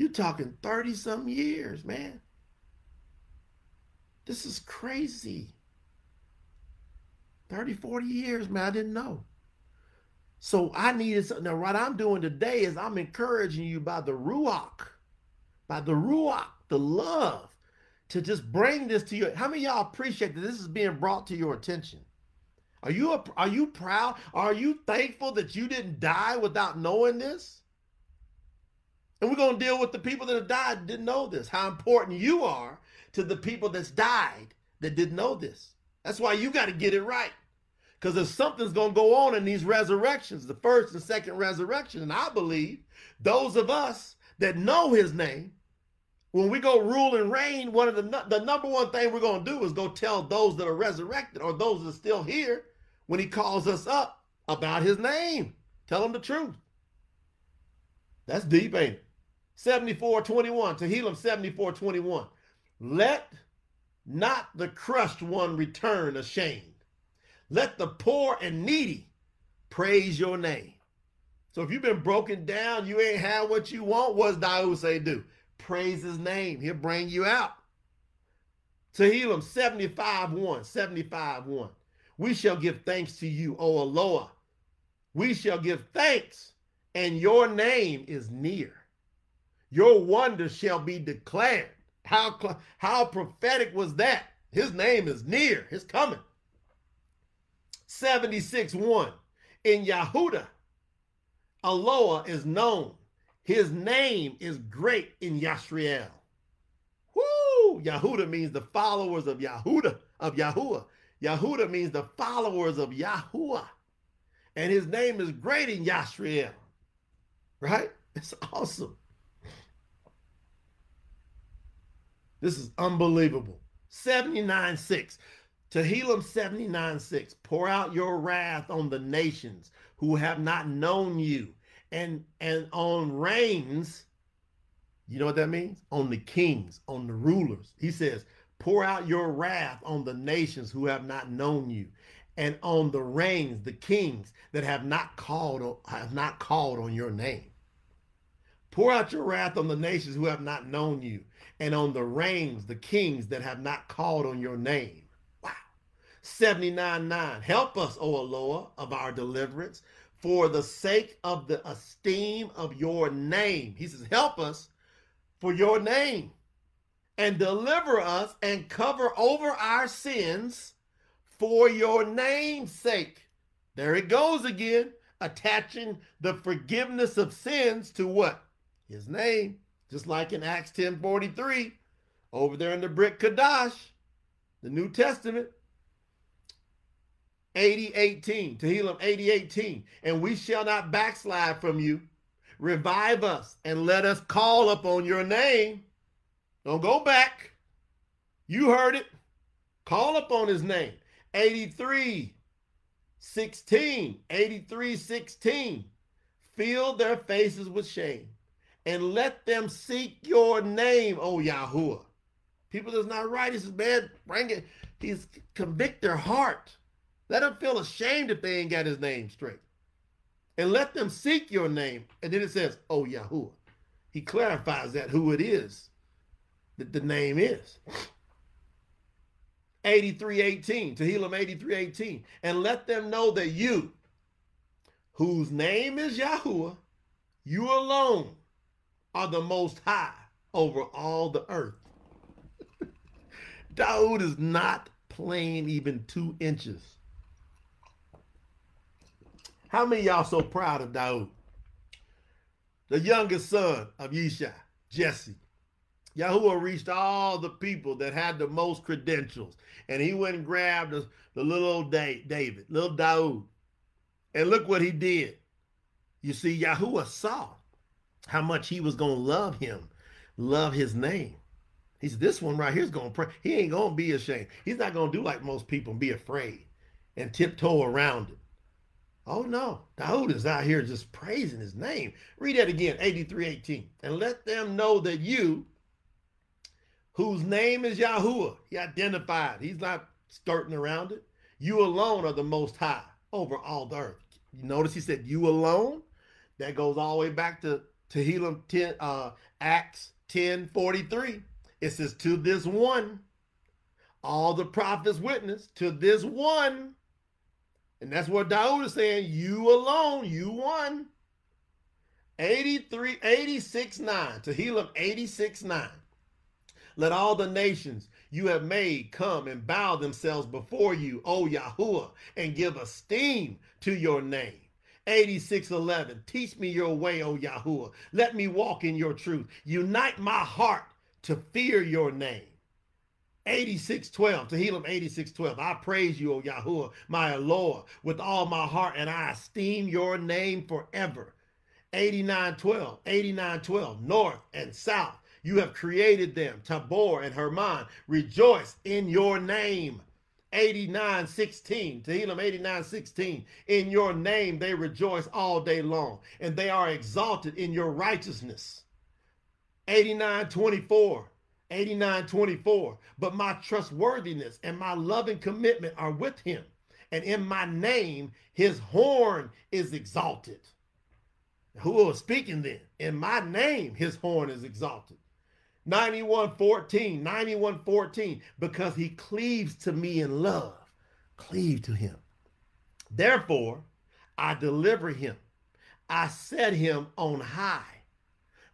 You're talking 30 some years, man. This is crazy. 30, 40 years, man. I didn't know. So I needed something. Now, what I'm doing today is I'm encouraging you by the Ruach, by the Ruach, the love, to just bring this to you. How many y'all appreciate that this is being brought to your attention? Are you a, are you proud? Are you thankful that you didn't die without knowing this? And we're going to deal with the people that have died didn't know this. How important you are to the people that's died that didn't know this. That's why you got to get it right. Because if something's going to go on in these resurrections, the first and second resurrection, and I believe those of us that know his name, when we go rule and reign, one of the, the number one thing we're going to do is go tell those that are resurrected or those that are still here when he calls us up about his name. Tell them the truth. That's deep, ain't it? 7421, Tehillim 7421. Let not the crushed one return ashamed. Let the poor and needy praise your name. So if you've been broken down, you ain't had what you want, what's say do? Praise his name. He'll bring you out. Tehillim 75 1, 75 1. We shall give thanks to you, O Eloah. We shall give thanks, and your name is near. Your wonder shall be declared. How, how prophetic was that? His name is near, his coming. 76 1. In Yahuda, Eloah is known. His name is great in Yashriel. Woo! Yahuda means the followers of Yahuda, of Yahuwah. Yahuda means the followers of Yahuwah. And his name is great in Yashriel. Right? It's awesome. This is unbelievable. 79 6. Tehillim 79 6. Pour out your wrath on the nations who have not known you, and, and on reigns. You know what that means? On the kings, on the rulers. He says, Pour out your wrath on the nations who have not known you, and on the reigns, the kings that have not called have not called on your name. Pour out your wrath on the nations who have not known you, and on the reigns, the kings that have not called on your name. Wow. 79 9. Help us, O Eloah, of our deliverance, for the sake of the esteem of your name. He says, Help us for your name, and deliver us and cover over our sins for your name's sake. There it goes again, attaching the forgiveness of sins to what? His name. Just like in Acts 10 43, over there in the Brit Kadash, the New Testament. 80 18, Tehillim 80 18. And we shall not backslide from you. Revive us and let us call upon your name. Don't go back. You heard it. Call upon his name. 83 16, 83 16. Fill their faces with shame and let them seek your name, O Yahuwah. People that's not right, he says, man, bring it. He's convict their heart. Let them feel ashamed if they ain't got his name straight. And let them seek your name. And then it says, Oh Yahuwah. He clarifies that who it is that the name is. 8318, Tehillim 8318. And let them know that you, whose name is Yahuwah, you alone are the most high over all the earth. Daoud is not playing even two inches. How many y'all so proud of Daoud? The youngest son of Yishai, Jesse. Yahuwah reached all the people that had the most credentials. And he went and grabbed the, the little old David, little Daoud. And look what he did. You see, Yahuwah saw how much he was going to love him, love his name. He said, This one right here is going to pray. He ain't going to be ashamed. He's not going to do like most people and be afraid and tiptoe around it. Oh no, Daoud is out here just praising his name. Read that again, 8318. And let them know that you, whose name is Yahuwah, he identified. He's not skirting around it. You alone are the most high over all the earth. You notice he said you alone? That goes all the way back to Tehillim 10, uh, Acts 10 43. It says, To this one, all the prophets witness, to this one. And that's what Daoud is saying. You alone, you won. 83, 86 9. Tehillim 86 9. Let all the nations you have made come and bow themselves before you, O Yahuwah, and give esteem to your name. 8611. Teach me your way, O Yahuwah. Let me walk in your truth. Unite my heart to fear your name. 8612, Tehillim 8612. I praise you, O Yahuwah, my Lord, with all my heart, and I esteem your name forever. 8912, 8912, north and south. You have created them, Tabor and Hermon. Rejoice in your name. 89 16, Tehillim 89 16. In your name they rejoice all day long, and they are exalted in your righteousness. 89 24, 89 24. But my trustworthiness and my loving commitment are with him, and in my name his horn is exalted. Who was speaking then? In my name his horn is exalted. 9114, 9114, because he cleaves to me in love. Cleave to him. Therefore, I deliver him. I set him on high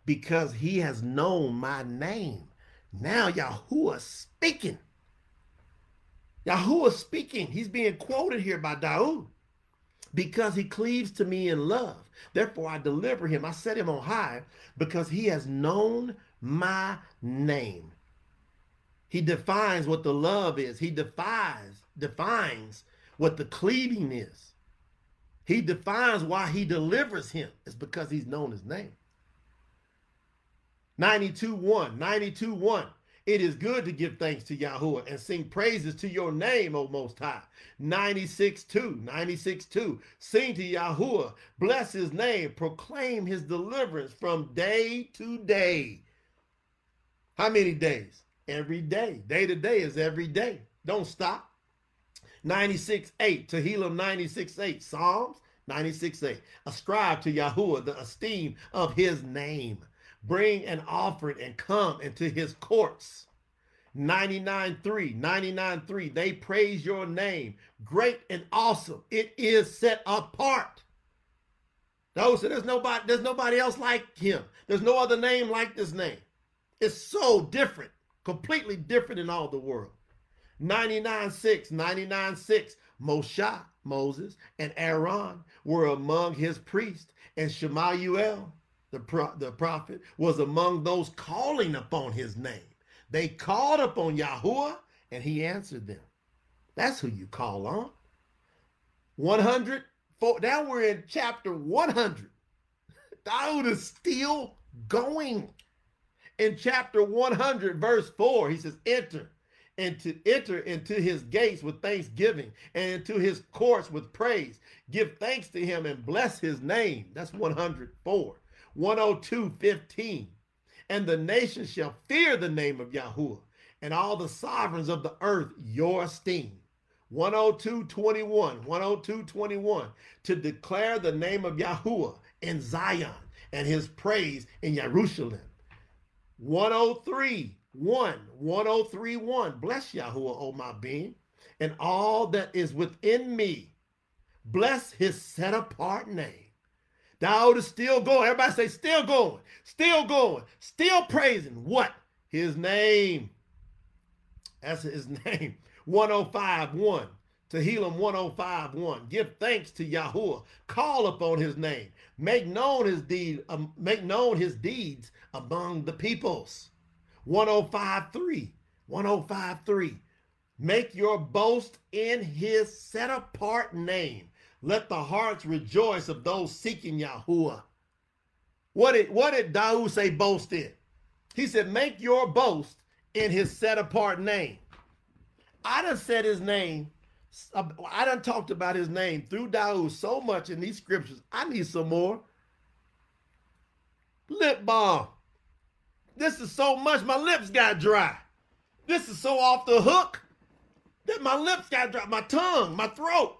because he has known my name. Now Yahuwah speaking. Yahuwah speaking. He's being quoted here by Daoud because he cleaves to me in love. Therefore, I deliver him. I set him on high because he has known my name. He defines what the love is. He defines defines what the cleaving is. He defines why he delivers him. It's because he's known his name. 92 1, 92 1. It is good to give thanks to Yahuwah and sing praises to your name, O Most High. 96 2, 96 2. Sing to Yahuwah, bless his name, proclaim his deliverance from day to day. How many days? Every day. Day to day is every day. Don't stop. 96 8, Tehillim 96 8. Psalms 96 8. Ascribe to Yahuwah the esteem of his name. Bring an offering and come into his courts. 99 3. 99 3. They praise your name. Great and awesome. It is set apart. No, Those there's nobody, there's nobody else like him. There's no other name like this name. It's so different, completely different in all the world. 99 6, 99 6. Moshe, Moses, and Aaron were among his priests, and Shemuel, the, pro- the prophet, was among those calling upon his name. They called upon Yahuwah, and he answered them. That's who you call on. 100, now we're in chapter 100. Dawood is still going. In chapter 100, verse 4, he says, Enter and to enter into his gates with thanksgiving and into his courts with praise. Give thanks to him and bless his name. That's 104. 102, 15. And the nations shall fear the name of Yahuwah, and all the sovereigns of the earth your esteem. 102, 21. 102, 21. To declare the name of Yahuwah in Zion and his praise in Jerusalem. 103, 1, 1031. Bless Yahuwah, O my being, and all that is within me. Bless his set apart name. Thou is still going. Everybody say, still going, still going, still praising what? His name. That's his name. 105 1. Tehillim 105 1. Give thanks to Yahuwah. Call upon his name. Make known his deed, um, make known his deeds among the peoples. 1053. 1053. Make your boast in his set apart name. Let the hearts rejoice of those seeking Yahuwah. What did, what did Dawood say boast in? He said, make your boast in his set apart name. I done said his name. I done talked about his name through Dawood so much in these scriptures. I need some more. Lip balm. This is so much, my lips got dry. This is so off the hook that my lips got dry, my tongue, my throat.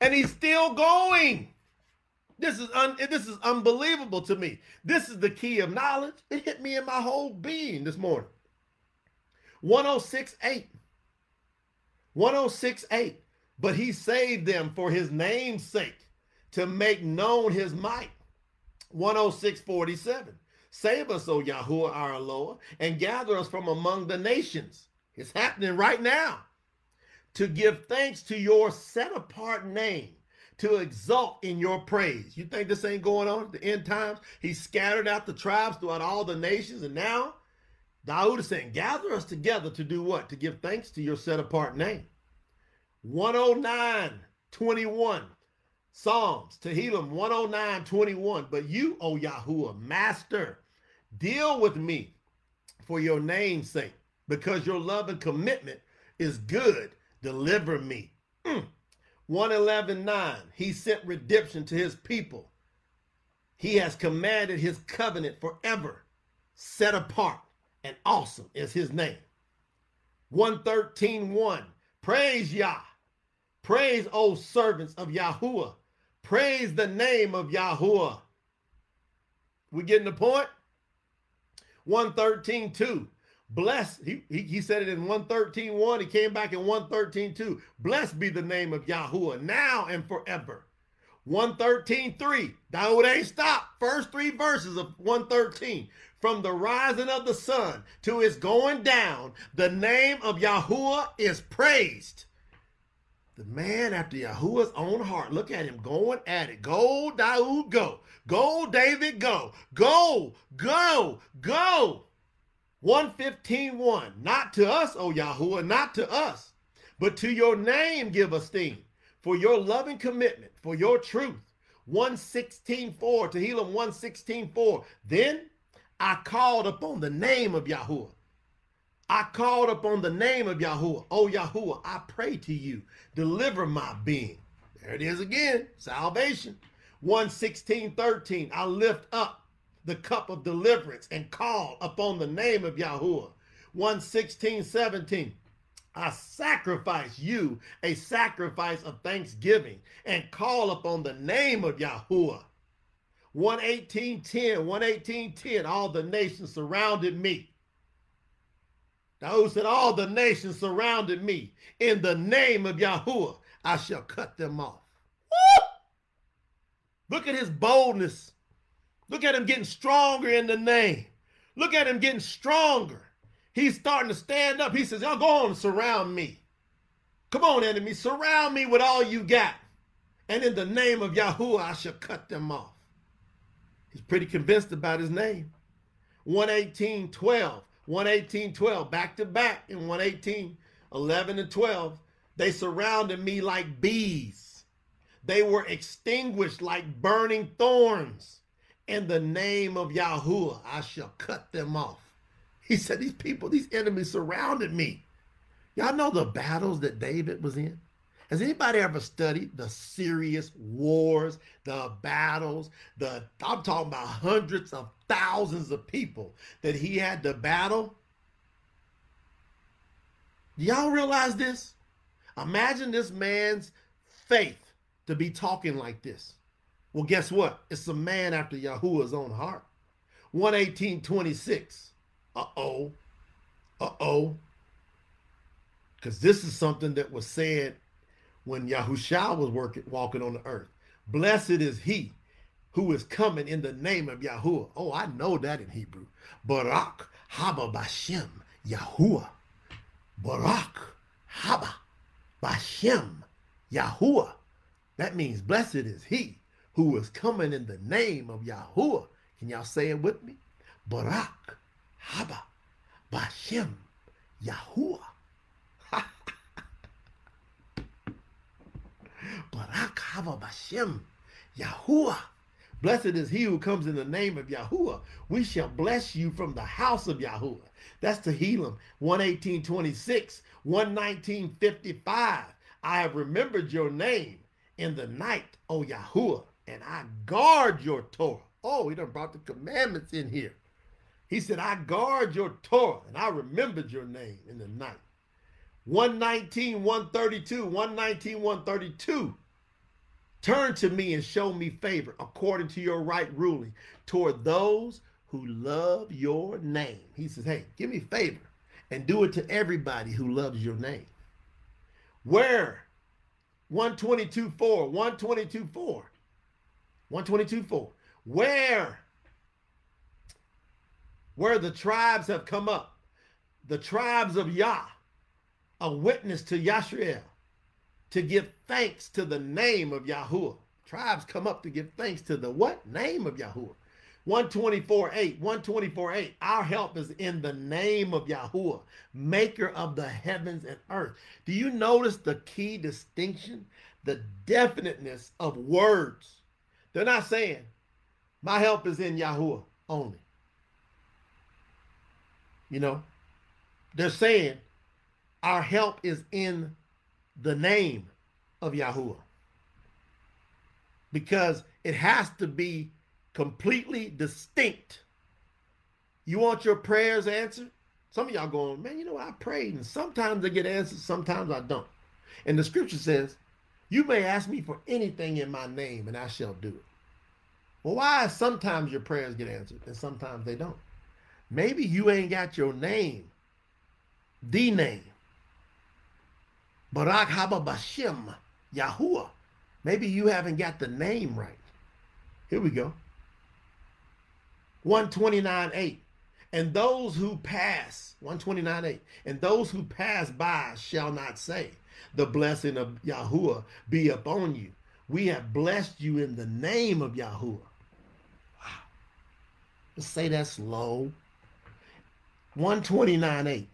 And he's still going. This is un, this is unbelievable to me. This is the key of knowledge. It hit me in my whole being this morning. 1068. 1068. But he saved them for his name's sake to make known his might. 106.47. Save us, O Yahuwah, our Eloah, and gather us from among the nations. It's happening right now. To give thanks to your set apart name, to exult in your praise. You think this ain't going on at the end times? He scattered out the tribes throughout all the nations, and now Dawood is saying, gather us together to do what? To give thanks to your set apart name. 109, 21. Psalms, Tehillim 109, 21. But you, O Yahuwah, Master, deal with me for your name's sake, because your love and commitment is good. Deliver me. Mm. 111, 9. He sent redemption to his people. He has commanded his covenant forever, set apart and awesome is his name. 113, 1. Praise Yah. Praise, O servants of Yahuwah Praise the name of Yahuwah. We getting the point? 113 2. Bless, he, he, he, said it in 113 1. He came back in 113 2. Blessed be the name of Yahuwah now and forever. 113 3. Dawood ain't stopped. First three verses of 113. From the rising of the sun to its going down, the name of Yahuwah is praised. The man after Yahuwah's own heart. Look at him going at it. Go, Daoud, go. Go, David, go. Go, go, go. 115 Not to us, O Yahuwah, not to us, but to your name give esteem, for your loving commitment, for your truth. 116 4, Tehillim 116 4. Then I called upon the name of Yahuwah I called upon the name of Yahuwah. Oh, Yahuwah, I pray to you. Deliver my being. There it is again. Salvation. 116, 13. I lift up the cup of deliverance and call upon the name of Yahuwah. 116, 17. I sacrifice you a sacrifice of thanksgiving and call upon the name of Yahuwah. 118.10, 118.10, all the nations surrounded me. Dawood said, all the nations surrounded me. In the name of Yahuwah, I shall cut them off. Woo! Look at his boldness. Look at him getting stronger in the name. Look at him getting stronger. He's starting to stand up. He says, Y'all go on and surround me. Come on, enemy, surround me with all you got. And in the name of Yahuwah, I shall cut them off. He's pretty convinced about his name. 118, 12, 118, 12, back to back in 118, 11 and 12. They surrounded me like bees. They were extinguished like burning thorns. In the name of Yahuwah, I shall cut them off. He said, These people, these enemies surrounded me. Y'all know the battles that David was in? Has anybody ever studied the serious wars, the battles, the I'm talking about hundreds of thousands of people that he had to battle? Do y'all realize this? Imagine this man's faith to be talking like this. Well, guess what? It's a man after Yahuwah's own heart. 118.26. Uh-oh. Uh-oh. Because this is something that was said when Yahushua was working, walking on the earth. Blessed is he who is coming in the name of Yahuwah. Oh, I know that in Hebrew. Barak haba bashem Yahuwah. Barak haba bashem Yahuwah. That means blessed is he who is coming in the name of Yahuwah. Can y'all say it with me? Barak haba bashem Yahuwah. Barak bashem Yahuwah. Blessed is he who comes in the name of Yahuwah. We shall bless you from the house of Yahuwah. That's Tehillim 118.26, 119.55. I have remembered your name in the night, O Yahuwah, and I guard your Torah. Oh, he done brought the commandments in here. He said, I guard your Torah, and I remembered your name in the night. 119, 132, 119, 132. Turn to me and show me favor according to your right ruling toward those who love your name. He says, Hey, give me favor and do it to everybody who loves your name. Where? 122 4, 122 4, 122 4. Where? Where the tribes have come up, the tribes of Yah a witness to Yashriel to give thanks to the name of Yahuwah. Tribes come up to give thanks to the what? Name of Yahuwah. 124 8, 124 8. Our help is in the name of Yahuwah, maker of the heavens and earth. Do you notice the key distinction? The definiteness of words. They're not saying, my help is in Yahuwah only. You know, they're saying, our help is in the name of Yahuwah. Because it has to be completely distinct. You want your prayers answered? Some of y'all going, man, you know, I prayed and sometimes I get answers, sometimes I don't. And the scripture says, you may ask me for anything in my name and I shall do it. Well, why sometimes your prayers get answered and sometimes they don't? Maybe you ain't got your name, the name, Barak Haba Yahuwah. Maybe you haven't got the name right. Here we go. 129 8. And those who pass, 129 8. And those who pass by shall not say, The blessing of Yahuwah be upon you. We have blessed you in the name of Yahuwah. Wow. Let's say that slow. 129 8.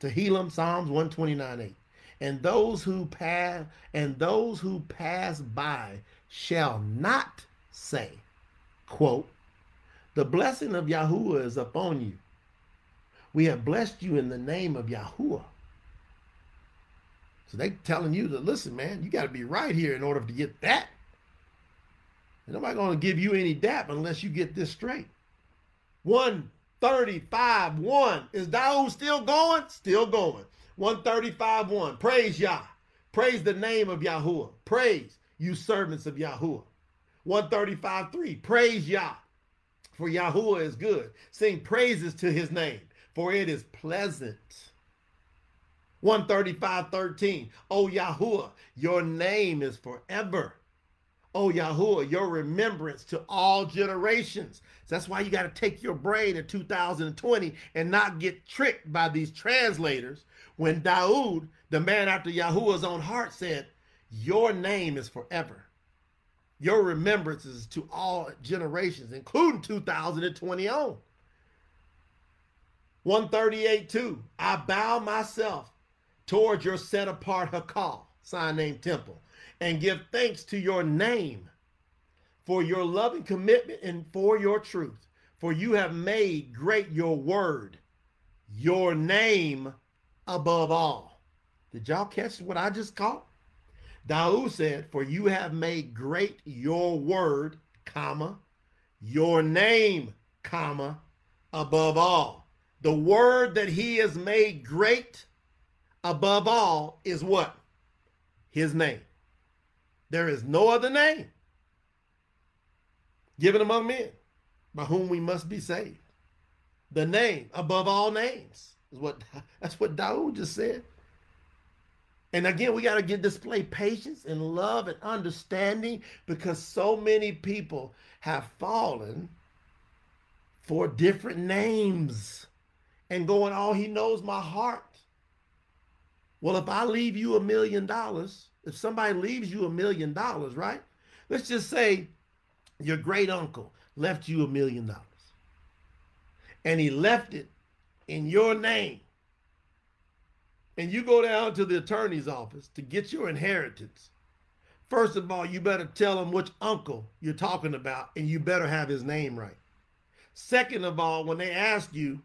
Tehillim, Psalms 129 8 and those who pass and those who pass by shall not say, quote, the blessing of Yahuwah is upon you. We have blessed you in the name of Yahuwah. So they telling you to listen, man, you got to be right here in order to get that. And nobody going to give you any dap unless you get this straight. 135, 1. Is Daoud still going? Still going. 135 1. Praise Yah. Praise the name of Yahuwah. Praise you servants of Yahuwah. 135 3. Praise Yah. For Yahuwah is good. Sing praises to his name, for it is pleasant. 135 13. Oh Yahuwah, your name is forever. Oh Yahuwah, your remembrance to all generations. So that's why you got to take your brain in 2020 and not get tricked by these translators. When Daoud, the man after Yahuwah's own heart, said, Your name is forever. Your remembrances to all generations, including 2020 on. 138 2. I bow myself towards your set apart Hakal, sign name temple, and give thanks to your name for your loving commitment and for your truth. For you have made great your word, your name above all. Did y'all catch what I just caught? Daoud said, For you have made great your word, comma, your name, comma, above all. The word that he has made great above all is what? His name. There is no other name given among men by whom we must be saved. The name above all names is what that's what Daoud just said. And again, we got to get display patience and love and understanding because so many people have fallen for different names and going, oh, he knows my heart. Well, if I leave you a million dollars, if somebody leaves you a million dollars, right? Let's just say your great uncle left you a million dollars and he left it in your name and you go down to the attorney's office to get your inheritance, first of all, you better tell him which uncle you're talking about, and you better have his name right. Second of all, when they ask you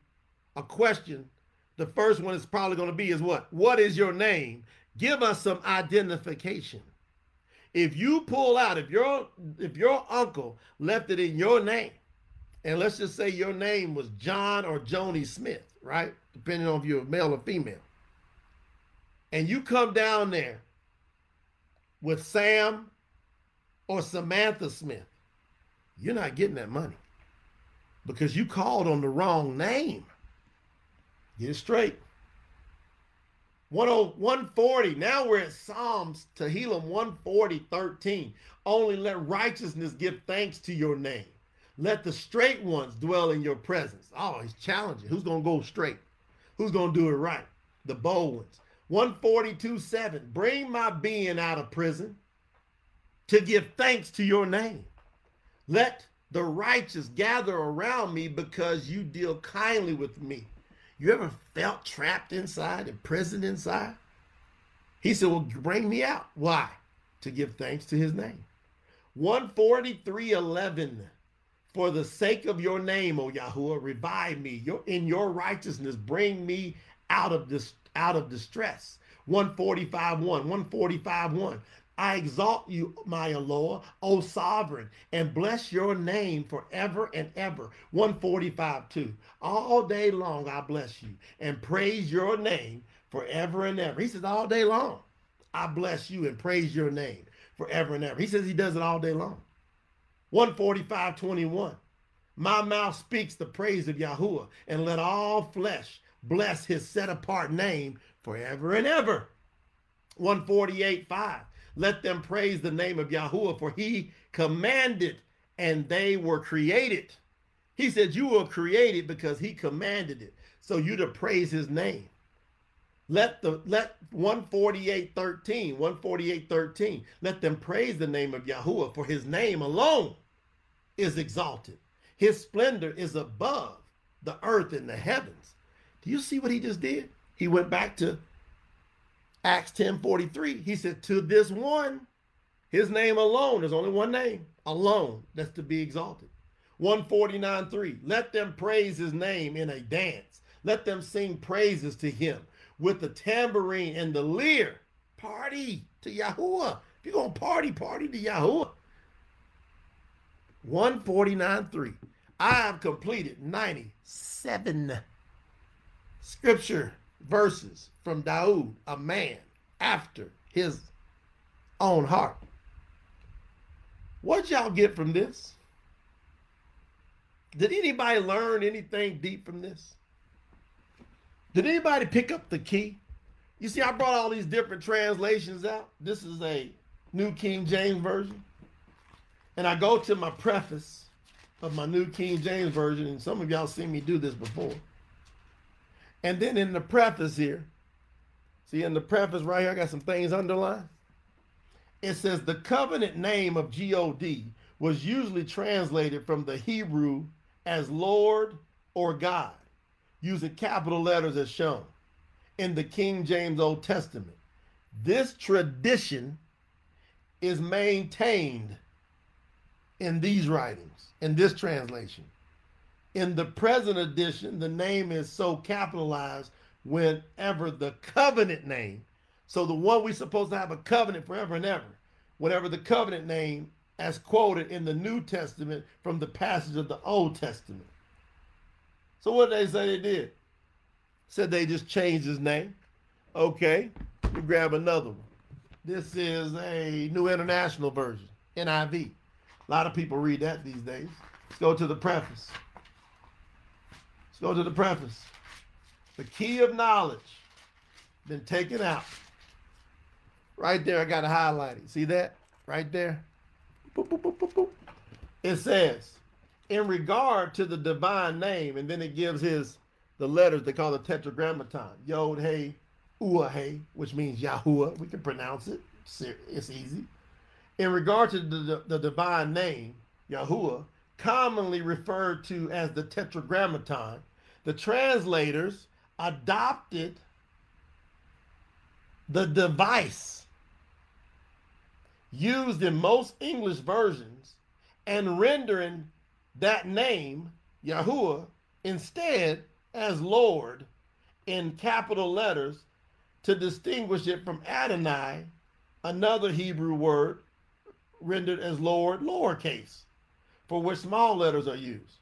a question, the first one is probably going to be is what? What is your name? Give us some identification. If you pull out, if your if your uncle left it in your name, and let's just say your name was John or Joni Smith, right? Depending on if you're a male or female and you come down there with Sam or Samantha Smith, you're not getting that money because you called on the wrong name. Get it straight. 140. Now we're at Psalms, Tehillim 140, 13. Only let righteousness give thanks to your name. Let the straight ones dwell in your presence. Oh, he's challenging. Who's going to go straight? Who's going to do it right? The bold ones. 142 7. Bring my being out of prison to give thanks to your name. Let the righteous gather around me because you deal kindly with me. You ever felt trapped inside, imprisoned inside? He said, Well, bring me out. Why? To give thanks to his name. 143 11. For the sake of your name, O Yahuwah, revive me. Your, in your righteousness, bring me out of this out of distress. 145 1, 145 1. I exalt you, my Lord, O sovereign, and bless your name forever and ever. 145 2. All day long I bless you and praise your name forever and ever. He says, all day long I bless you and praise your name forever and ever. He says he does it all day long. 145 21. My mouth speaks the praise of Yahuwah, and let all flesh bless his set apart name forever and ever. 148 5. Let them praise the name of Yahuwah, for he commanded and they were created. He said, You were created because he commanded it. So you to praise his name. Let the let 148 13, 148 13, let them praise the name of Yahuwah, for his name alone is exalted. His splendor is above the earth and the heavens. Do you see what he just did? He went back to Acts 10 43. He said, To this one, his name alone, there's only one name alone that's to be exalted. 149 3. Let them praise his name in a dance. Let them sing praises to him with the tambourine and the lyre. Party to Yahuwah. If you're going to party, party to Yahuwah. 149 3. I have completed 97 scripture verses from Daoud, a man after his own heart. What y'all get from this? Did anybody learn anything deep from this? Did anybody pick up the key? You see, I brought all these different translations out. This is a New King James Version. And I go to my preface of my New King James Version, and some of y'all seen me do this before. And then in the preface here, see in the preface right here, I got some things underlined. It says the covenant name of God was usually translated from the Hebrew as Lord or God, using capital letters as shown in the King James Old Testament. This tradition is maintained in these writings, in this translation. In the present edition, the name is so capitalized whenever the covenant name, so the one we're supposed to have a covenant forever and ever, whenever the covenant name as quoted in the New Testament from the passage of the Old Testament. So what did they say they did? Said they just changed his name. Okay, we grab another one. This is a New International Version, NIV. A lot of people read that these days. Let's go to the preface. Let's go to the preface. The key of knowledge been taken out. Right there, I got it. See that? Right there. Boop, boop, boop, it says, in regard to the divine name, and then it gives his the letters they call the tetragrammaton, Yod Hey Ua Hey, which means Yahuwah. We can pronounce it. It's easy. In regard to the, the, divine name, Yahuwah, commonly referred to as the tetragrammaton, the translators adopted the device used in most English versions and rendering that name, Yahuwah, instead as Lord in capital letters to distinguish it from Adonai, another Hebrew word rendered as Lord, lowercase, for which small letters are used.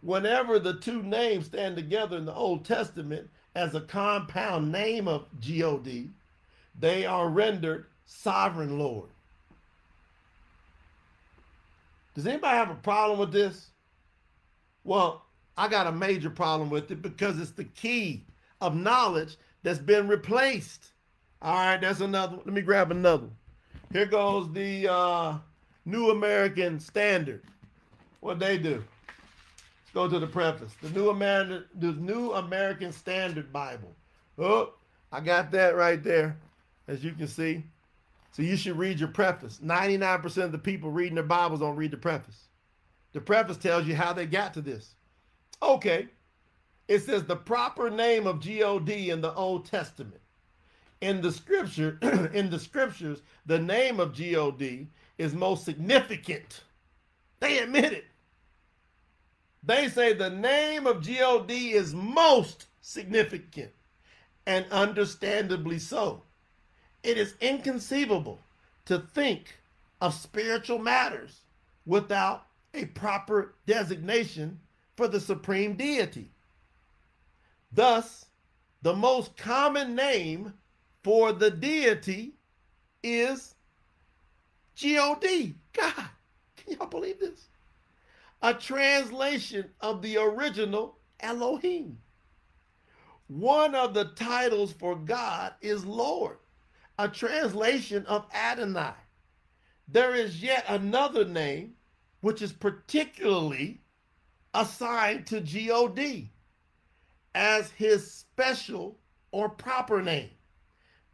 Whenever the two names stand together in the Old Testament as a compound name of God, they are rendered sovereign Lord. Does anybody have a problem with this? Well, I got a major problem with it because it's the key of knowledge that's been replaced. All right, that's another. Let me grab another. Here goes the uh, New American Standard. What they do? Let's go to the preface. The New American, the New American Standard Bible. Oh, I got that right there, as you can see. So you should read your preface. 99% of the people reading their Bibles don't read the preface. The preface tells you how they got to this. Okay. It says the proper name of God in the Old Testament. In the scripture, in the scriptures, the name of God is most significant. They admit it. They say the name of God is most significant and understandably so. It is inconceivable to think of spiritual matters without a proper designation for the supreme deity. Thus, the most common name for the deity is G-O-D. God, can y'all believe this? A translation of the original Elohim. One of the titles for God is Lord a translation of Adonai. There is yet another name which is particularly assigned to God as his special or proper name.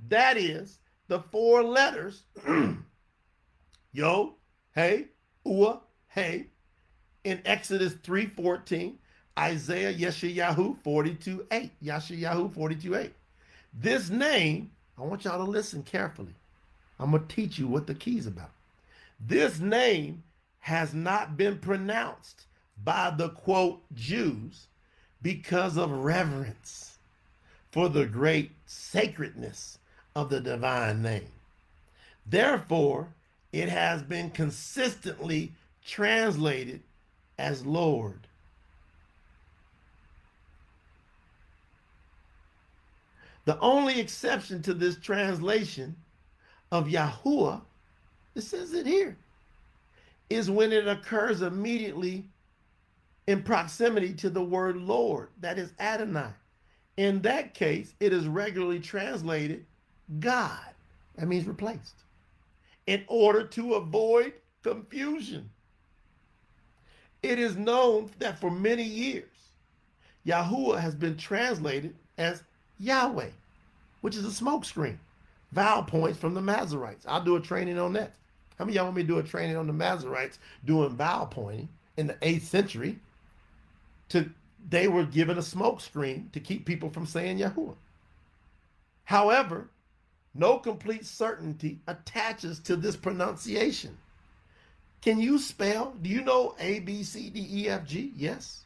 That is the four letters Yo, Hey, Ua, Hey in Exodus 3:14, Isaiah Yeshayahu 42:8, Yeshayahu 42:8. This name I want y'all to listen carefully. I'm going to teach you what the key is about. This name has not been pronounced by the quote Jews because of reverence for the great sacredness of the divine name. Therefore, it has been consistently translated as Lord. The only exception to this translation of Yahuwah, it says it here, is when it occurs immediately in proximity to the word Lord, that is Adonai. In that case, it is regularly translated God. That means replaced. In order to avoid confusion. It is known that for many years, Yahuwah has been translated as Yahweh, which is a smokescreen. Vowel points from the Masoretes. I'll do a training on that. How many y'all want me to do a training on the Masoretes doing vowel pointing in the 8th century? To they were given a smokescreen to keep people from saying Yahuwah. However, no complete certainty attaches to this pronunciation. Can you spell? Do you know A, B, C, D, E, F, G? Yes.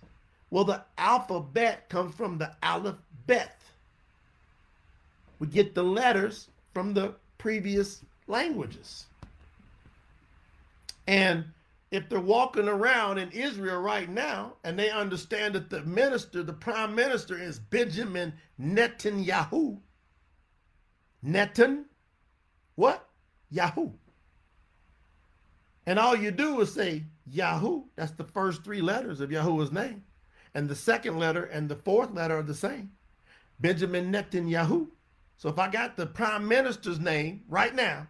Well, the alphabet comes from the aleph bet. We get the letters from the previous languages. And if they're walking around in Israel right now and they understand that the minister, the prime minister, is Benjamin Netanyahu, Netan, what? Yahoo. And all you do is say Yahoo. That's the first three letters of Yahuwah's name. And the second letter and the fourth letter are the same. Benjamin Netanyahu. So if I got the prime minister's name right now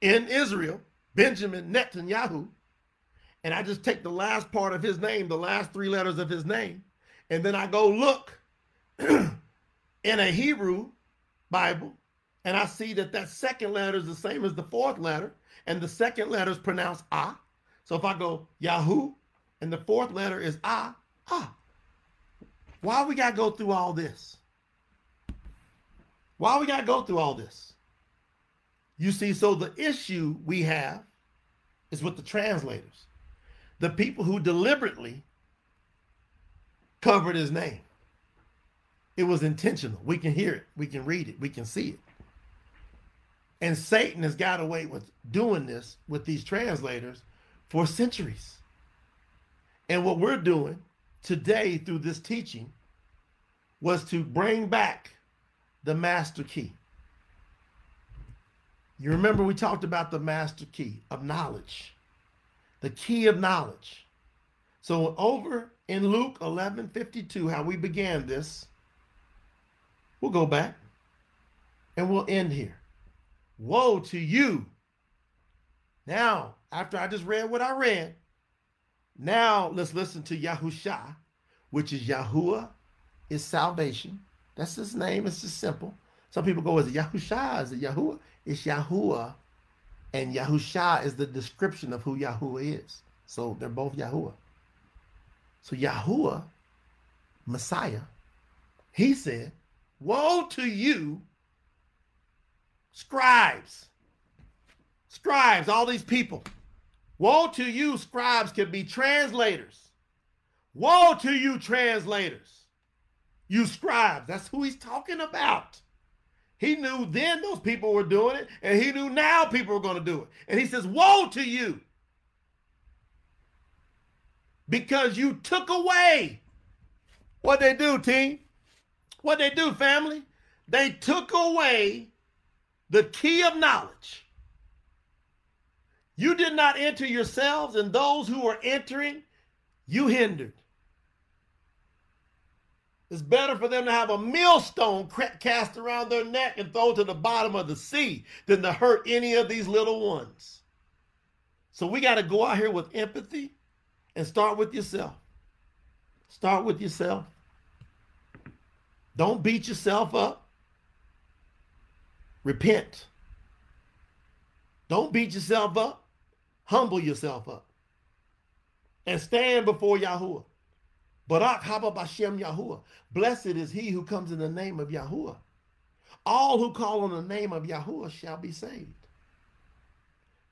in Israel, Benjamin Netanyahu, and I just take the last part of his name, the last three letters of his name, and then I go look in a Hebrew Bible, and I see that that second letter is the same as the fourth letter, and the second letter is pronounced ah. So if I go Yahoo, and the fourth letter is ah, ah. Why we got to go through all this? Why we got to go through all this? You see, so the issue we have is with the translators, the people who deliberately covered his name. It was intentional. We can hear it, we can read it, we can see it. And Satan has got away with doing this with these translators for centuries. And what we're doing today through this teaching was to bring back the master key. You remember we talked about the master key of knowledge, the key of knowledge. So over in Luke 11 52, how we began this, we'll go back and we'll end here. Woe to you. Now, after I just read what I read, now let's listen to Yahusha, which is Yahuwah is salvation. That's his name. It's just simple. Some people go, is it Yahusha? Is it Yahuwah? It's Yahuwah. And Yahusha is the description of who Yahuwah is. So they're both Yahuwah. So Yahuwah, Messiah, he said, Woe to you, scribes. Scribes, all these people. Woe to you, scribes can be translators. Woe to you, translators. You scribes. That's who he's talking about. He knew then those people were doing it, and he knew now people were going to do it. And he says, Woe to you! Because you took away what they do, team. What they do, family? They took away the key of knowledge. You did not enter yourselves, and those who were entering, you hindered. It's better for them to have a millstone cast around their neck and thrown to the bottom of the sea than to hurt any of these little ones. So we got to go out here with empathy and start with yourself. Start with yourself. Don't beat yourself up. Repent. Don't beat yourself up. Humble yourself up. And stand before Yahuwah. Barak haba Bashem Yahuwah. Blessed is he who comes in the name of Yahuwah. All who call on the name of Yahuwah shall be saved.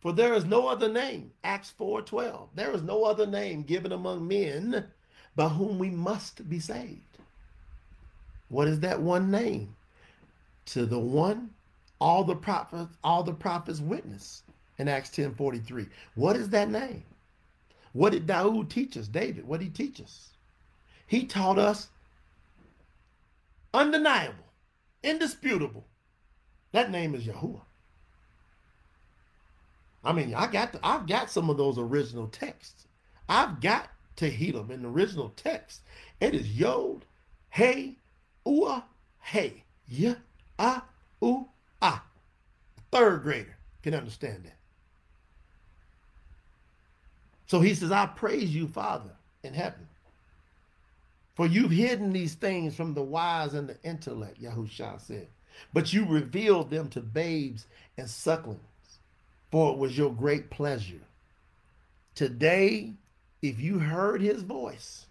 For there is no other name, Acts 4:12. There is no other name given among men by whom we must be saved. What is that one name? To the one all the prophets, all the prophets witness in Acts 10:43. What is that name? What did Daoud teach us? David, what did he teach us? He taught us undeniable indisputable. That name is Yahuwah. I mean, I got the, I've got some of those original texts. I've got Tehillim in the original text. It is Yod, Hey, Ua, Hey, Ya, Ah, U, Ah. Third grader can understand that. So he says, I praise you, Father, in heaven. For you've hidden these things from the wise and the intellect, Yahusha said. But you revealed them to babes and sucklings, for it was your great pleasure. Today, if you heard his voice,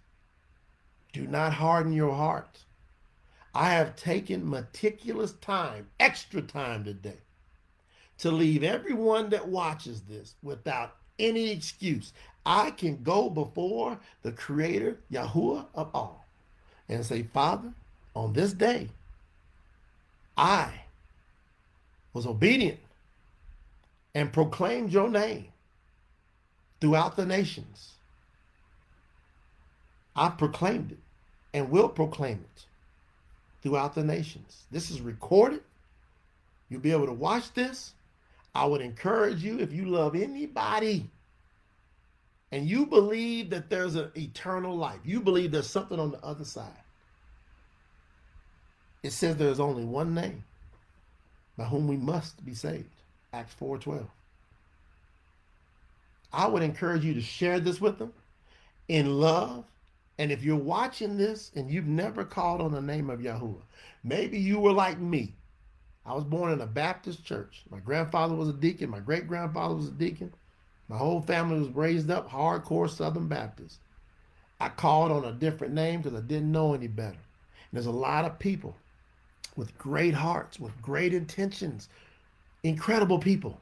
do not harden your heart. I have taken meticulous time, extra time today, to leave everyone that watches this without any excuse. I can go before the creator, Yahuwah of all, and say, Father, on this day, I was obedient and proclaimed your name throughout the nations. I proclaimed it and will proclaim it throughout the nations. This is recorded. You'll be able to watch this. I would encourage you if you love anybody and you believe that there's an eternal life, you believe there's something on the other side. It says there's only one name by whom we must be saved. Acts 4:12. I would encourage you to share this with them in love. And if you're watching this and you've never called on the name of Yahuwah, maybe you were like me. I was born in a Baptist church. My grandfather was a deacon. My great grandfather was a deacon. My whole family was raised up hardcore Southern Baptist. I called on a different name because I didn't know any better. And there's a lot of people with great hearts, with great intentions, incredible people.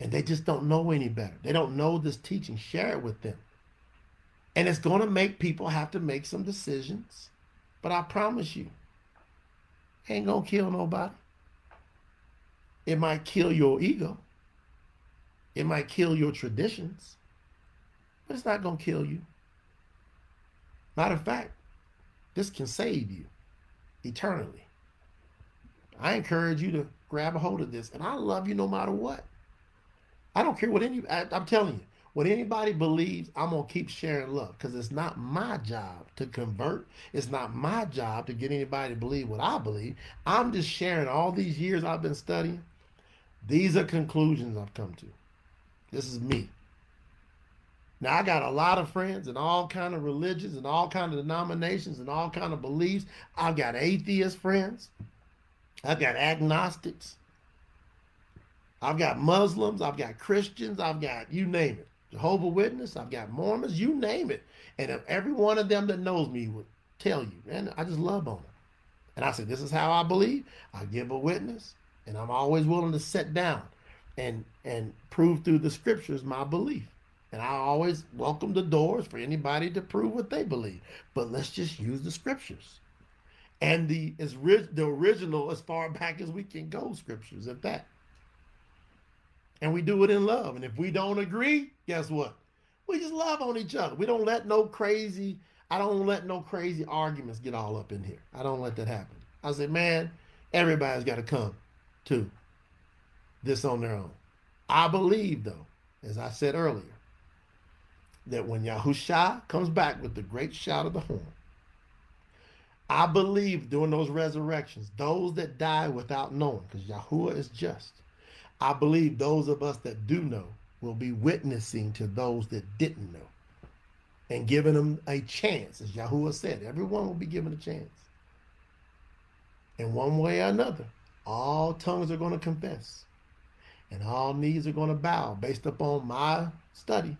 And they just don't know any better. They don't know this teaching. Share it with them. And it's going to make people have to make some decisions. But I promise you, ain't going to kill nobody. It might kill your ego. It might kill your traditions, but it's not going to kill you. Matter of fact, this can save you eternally. I encourage you to grab a hold of this, and I love you no matter what. I don't care what any. I, I'm telling you, what anybody believes, I'm gonna keep sharing love because it's not my job to convert. It's not my job to get anybody to believe what I believe. I'm just sharing all these years I've been studying. These are conclusions I've come to. This is me. Now I got a lot of friends and all kind of religions and all kind of denominations and all kind of beliefs. I've got atheist friends. I've got agnostics. I've got Muslims. I've got Christians. I've got you name it. Jehovah Witness. I've got Mormons. You name it. And every one of them that knows me would tell you, man, I just love on them. And I said, this is how I believe. I give a witness, and I'm always willing to sit down and and prove through the scriptures my belief. And I always welcome the doors for anybody to prove what they believe. But let's just use the scriptures. And the is the original as far back as we can go scriptures at that. And we do it in love. And if we don't agree, guess what? We just love on each other. We don't let no crazy, I don't let no crazy arguments get all up in here. I don't let that happen. I say, man, everybody's got to come to this on their own. I believe, though, as I said earlier, that when Yahusha comes back with the great shout of the horn, I believe during those resurrections, those that die without knowing, because Yahuwah is just, I believe those of us that do know will be witnessing to those that didn't know and giving them a chance. As Yahuwah said, everyone will be given a chance. In one way or another, all tongues are going to confess and all knees are going to bow based upon my study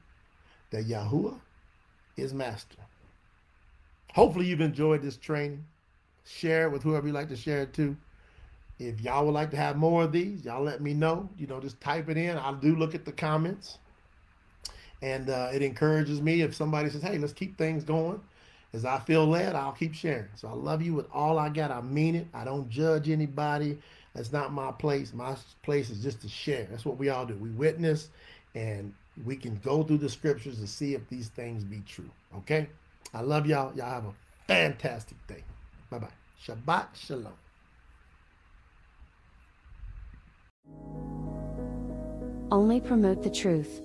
that Yahuwah is master. Hopefully, you've enjoyed this training. Share it with whoever you like to share it to. If y'all would like to have more of these, y'all let me know. You know, just type it in. I do look at the comments. And uh, it encourages me if somebody says, hey, let's keep things going. As I feel led, I'll keep sharing. So I love you with all I got. I mean it. I don't judge anybody. That's not my place. My place is just to share. That's what we all do. We witness and we can go through the scriptures and see if these things be true. Okay? I love y'all. Y'all have a fantastic day. Bye bye. Shabbat Shalom. Only promote the truth.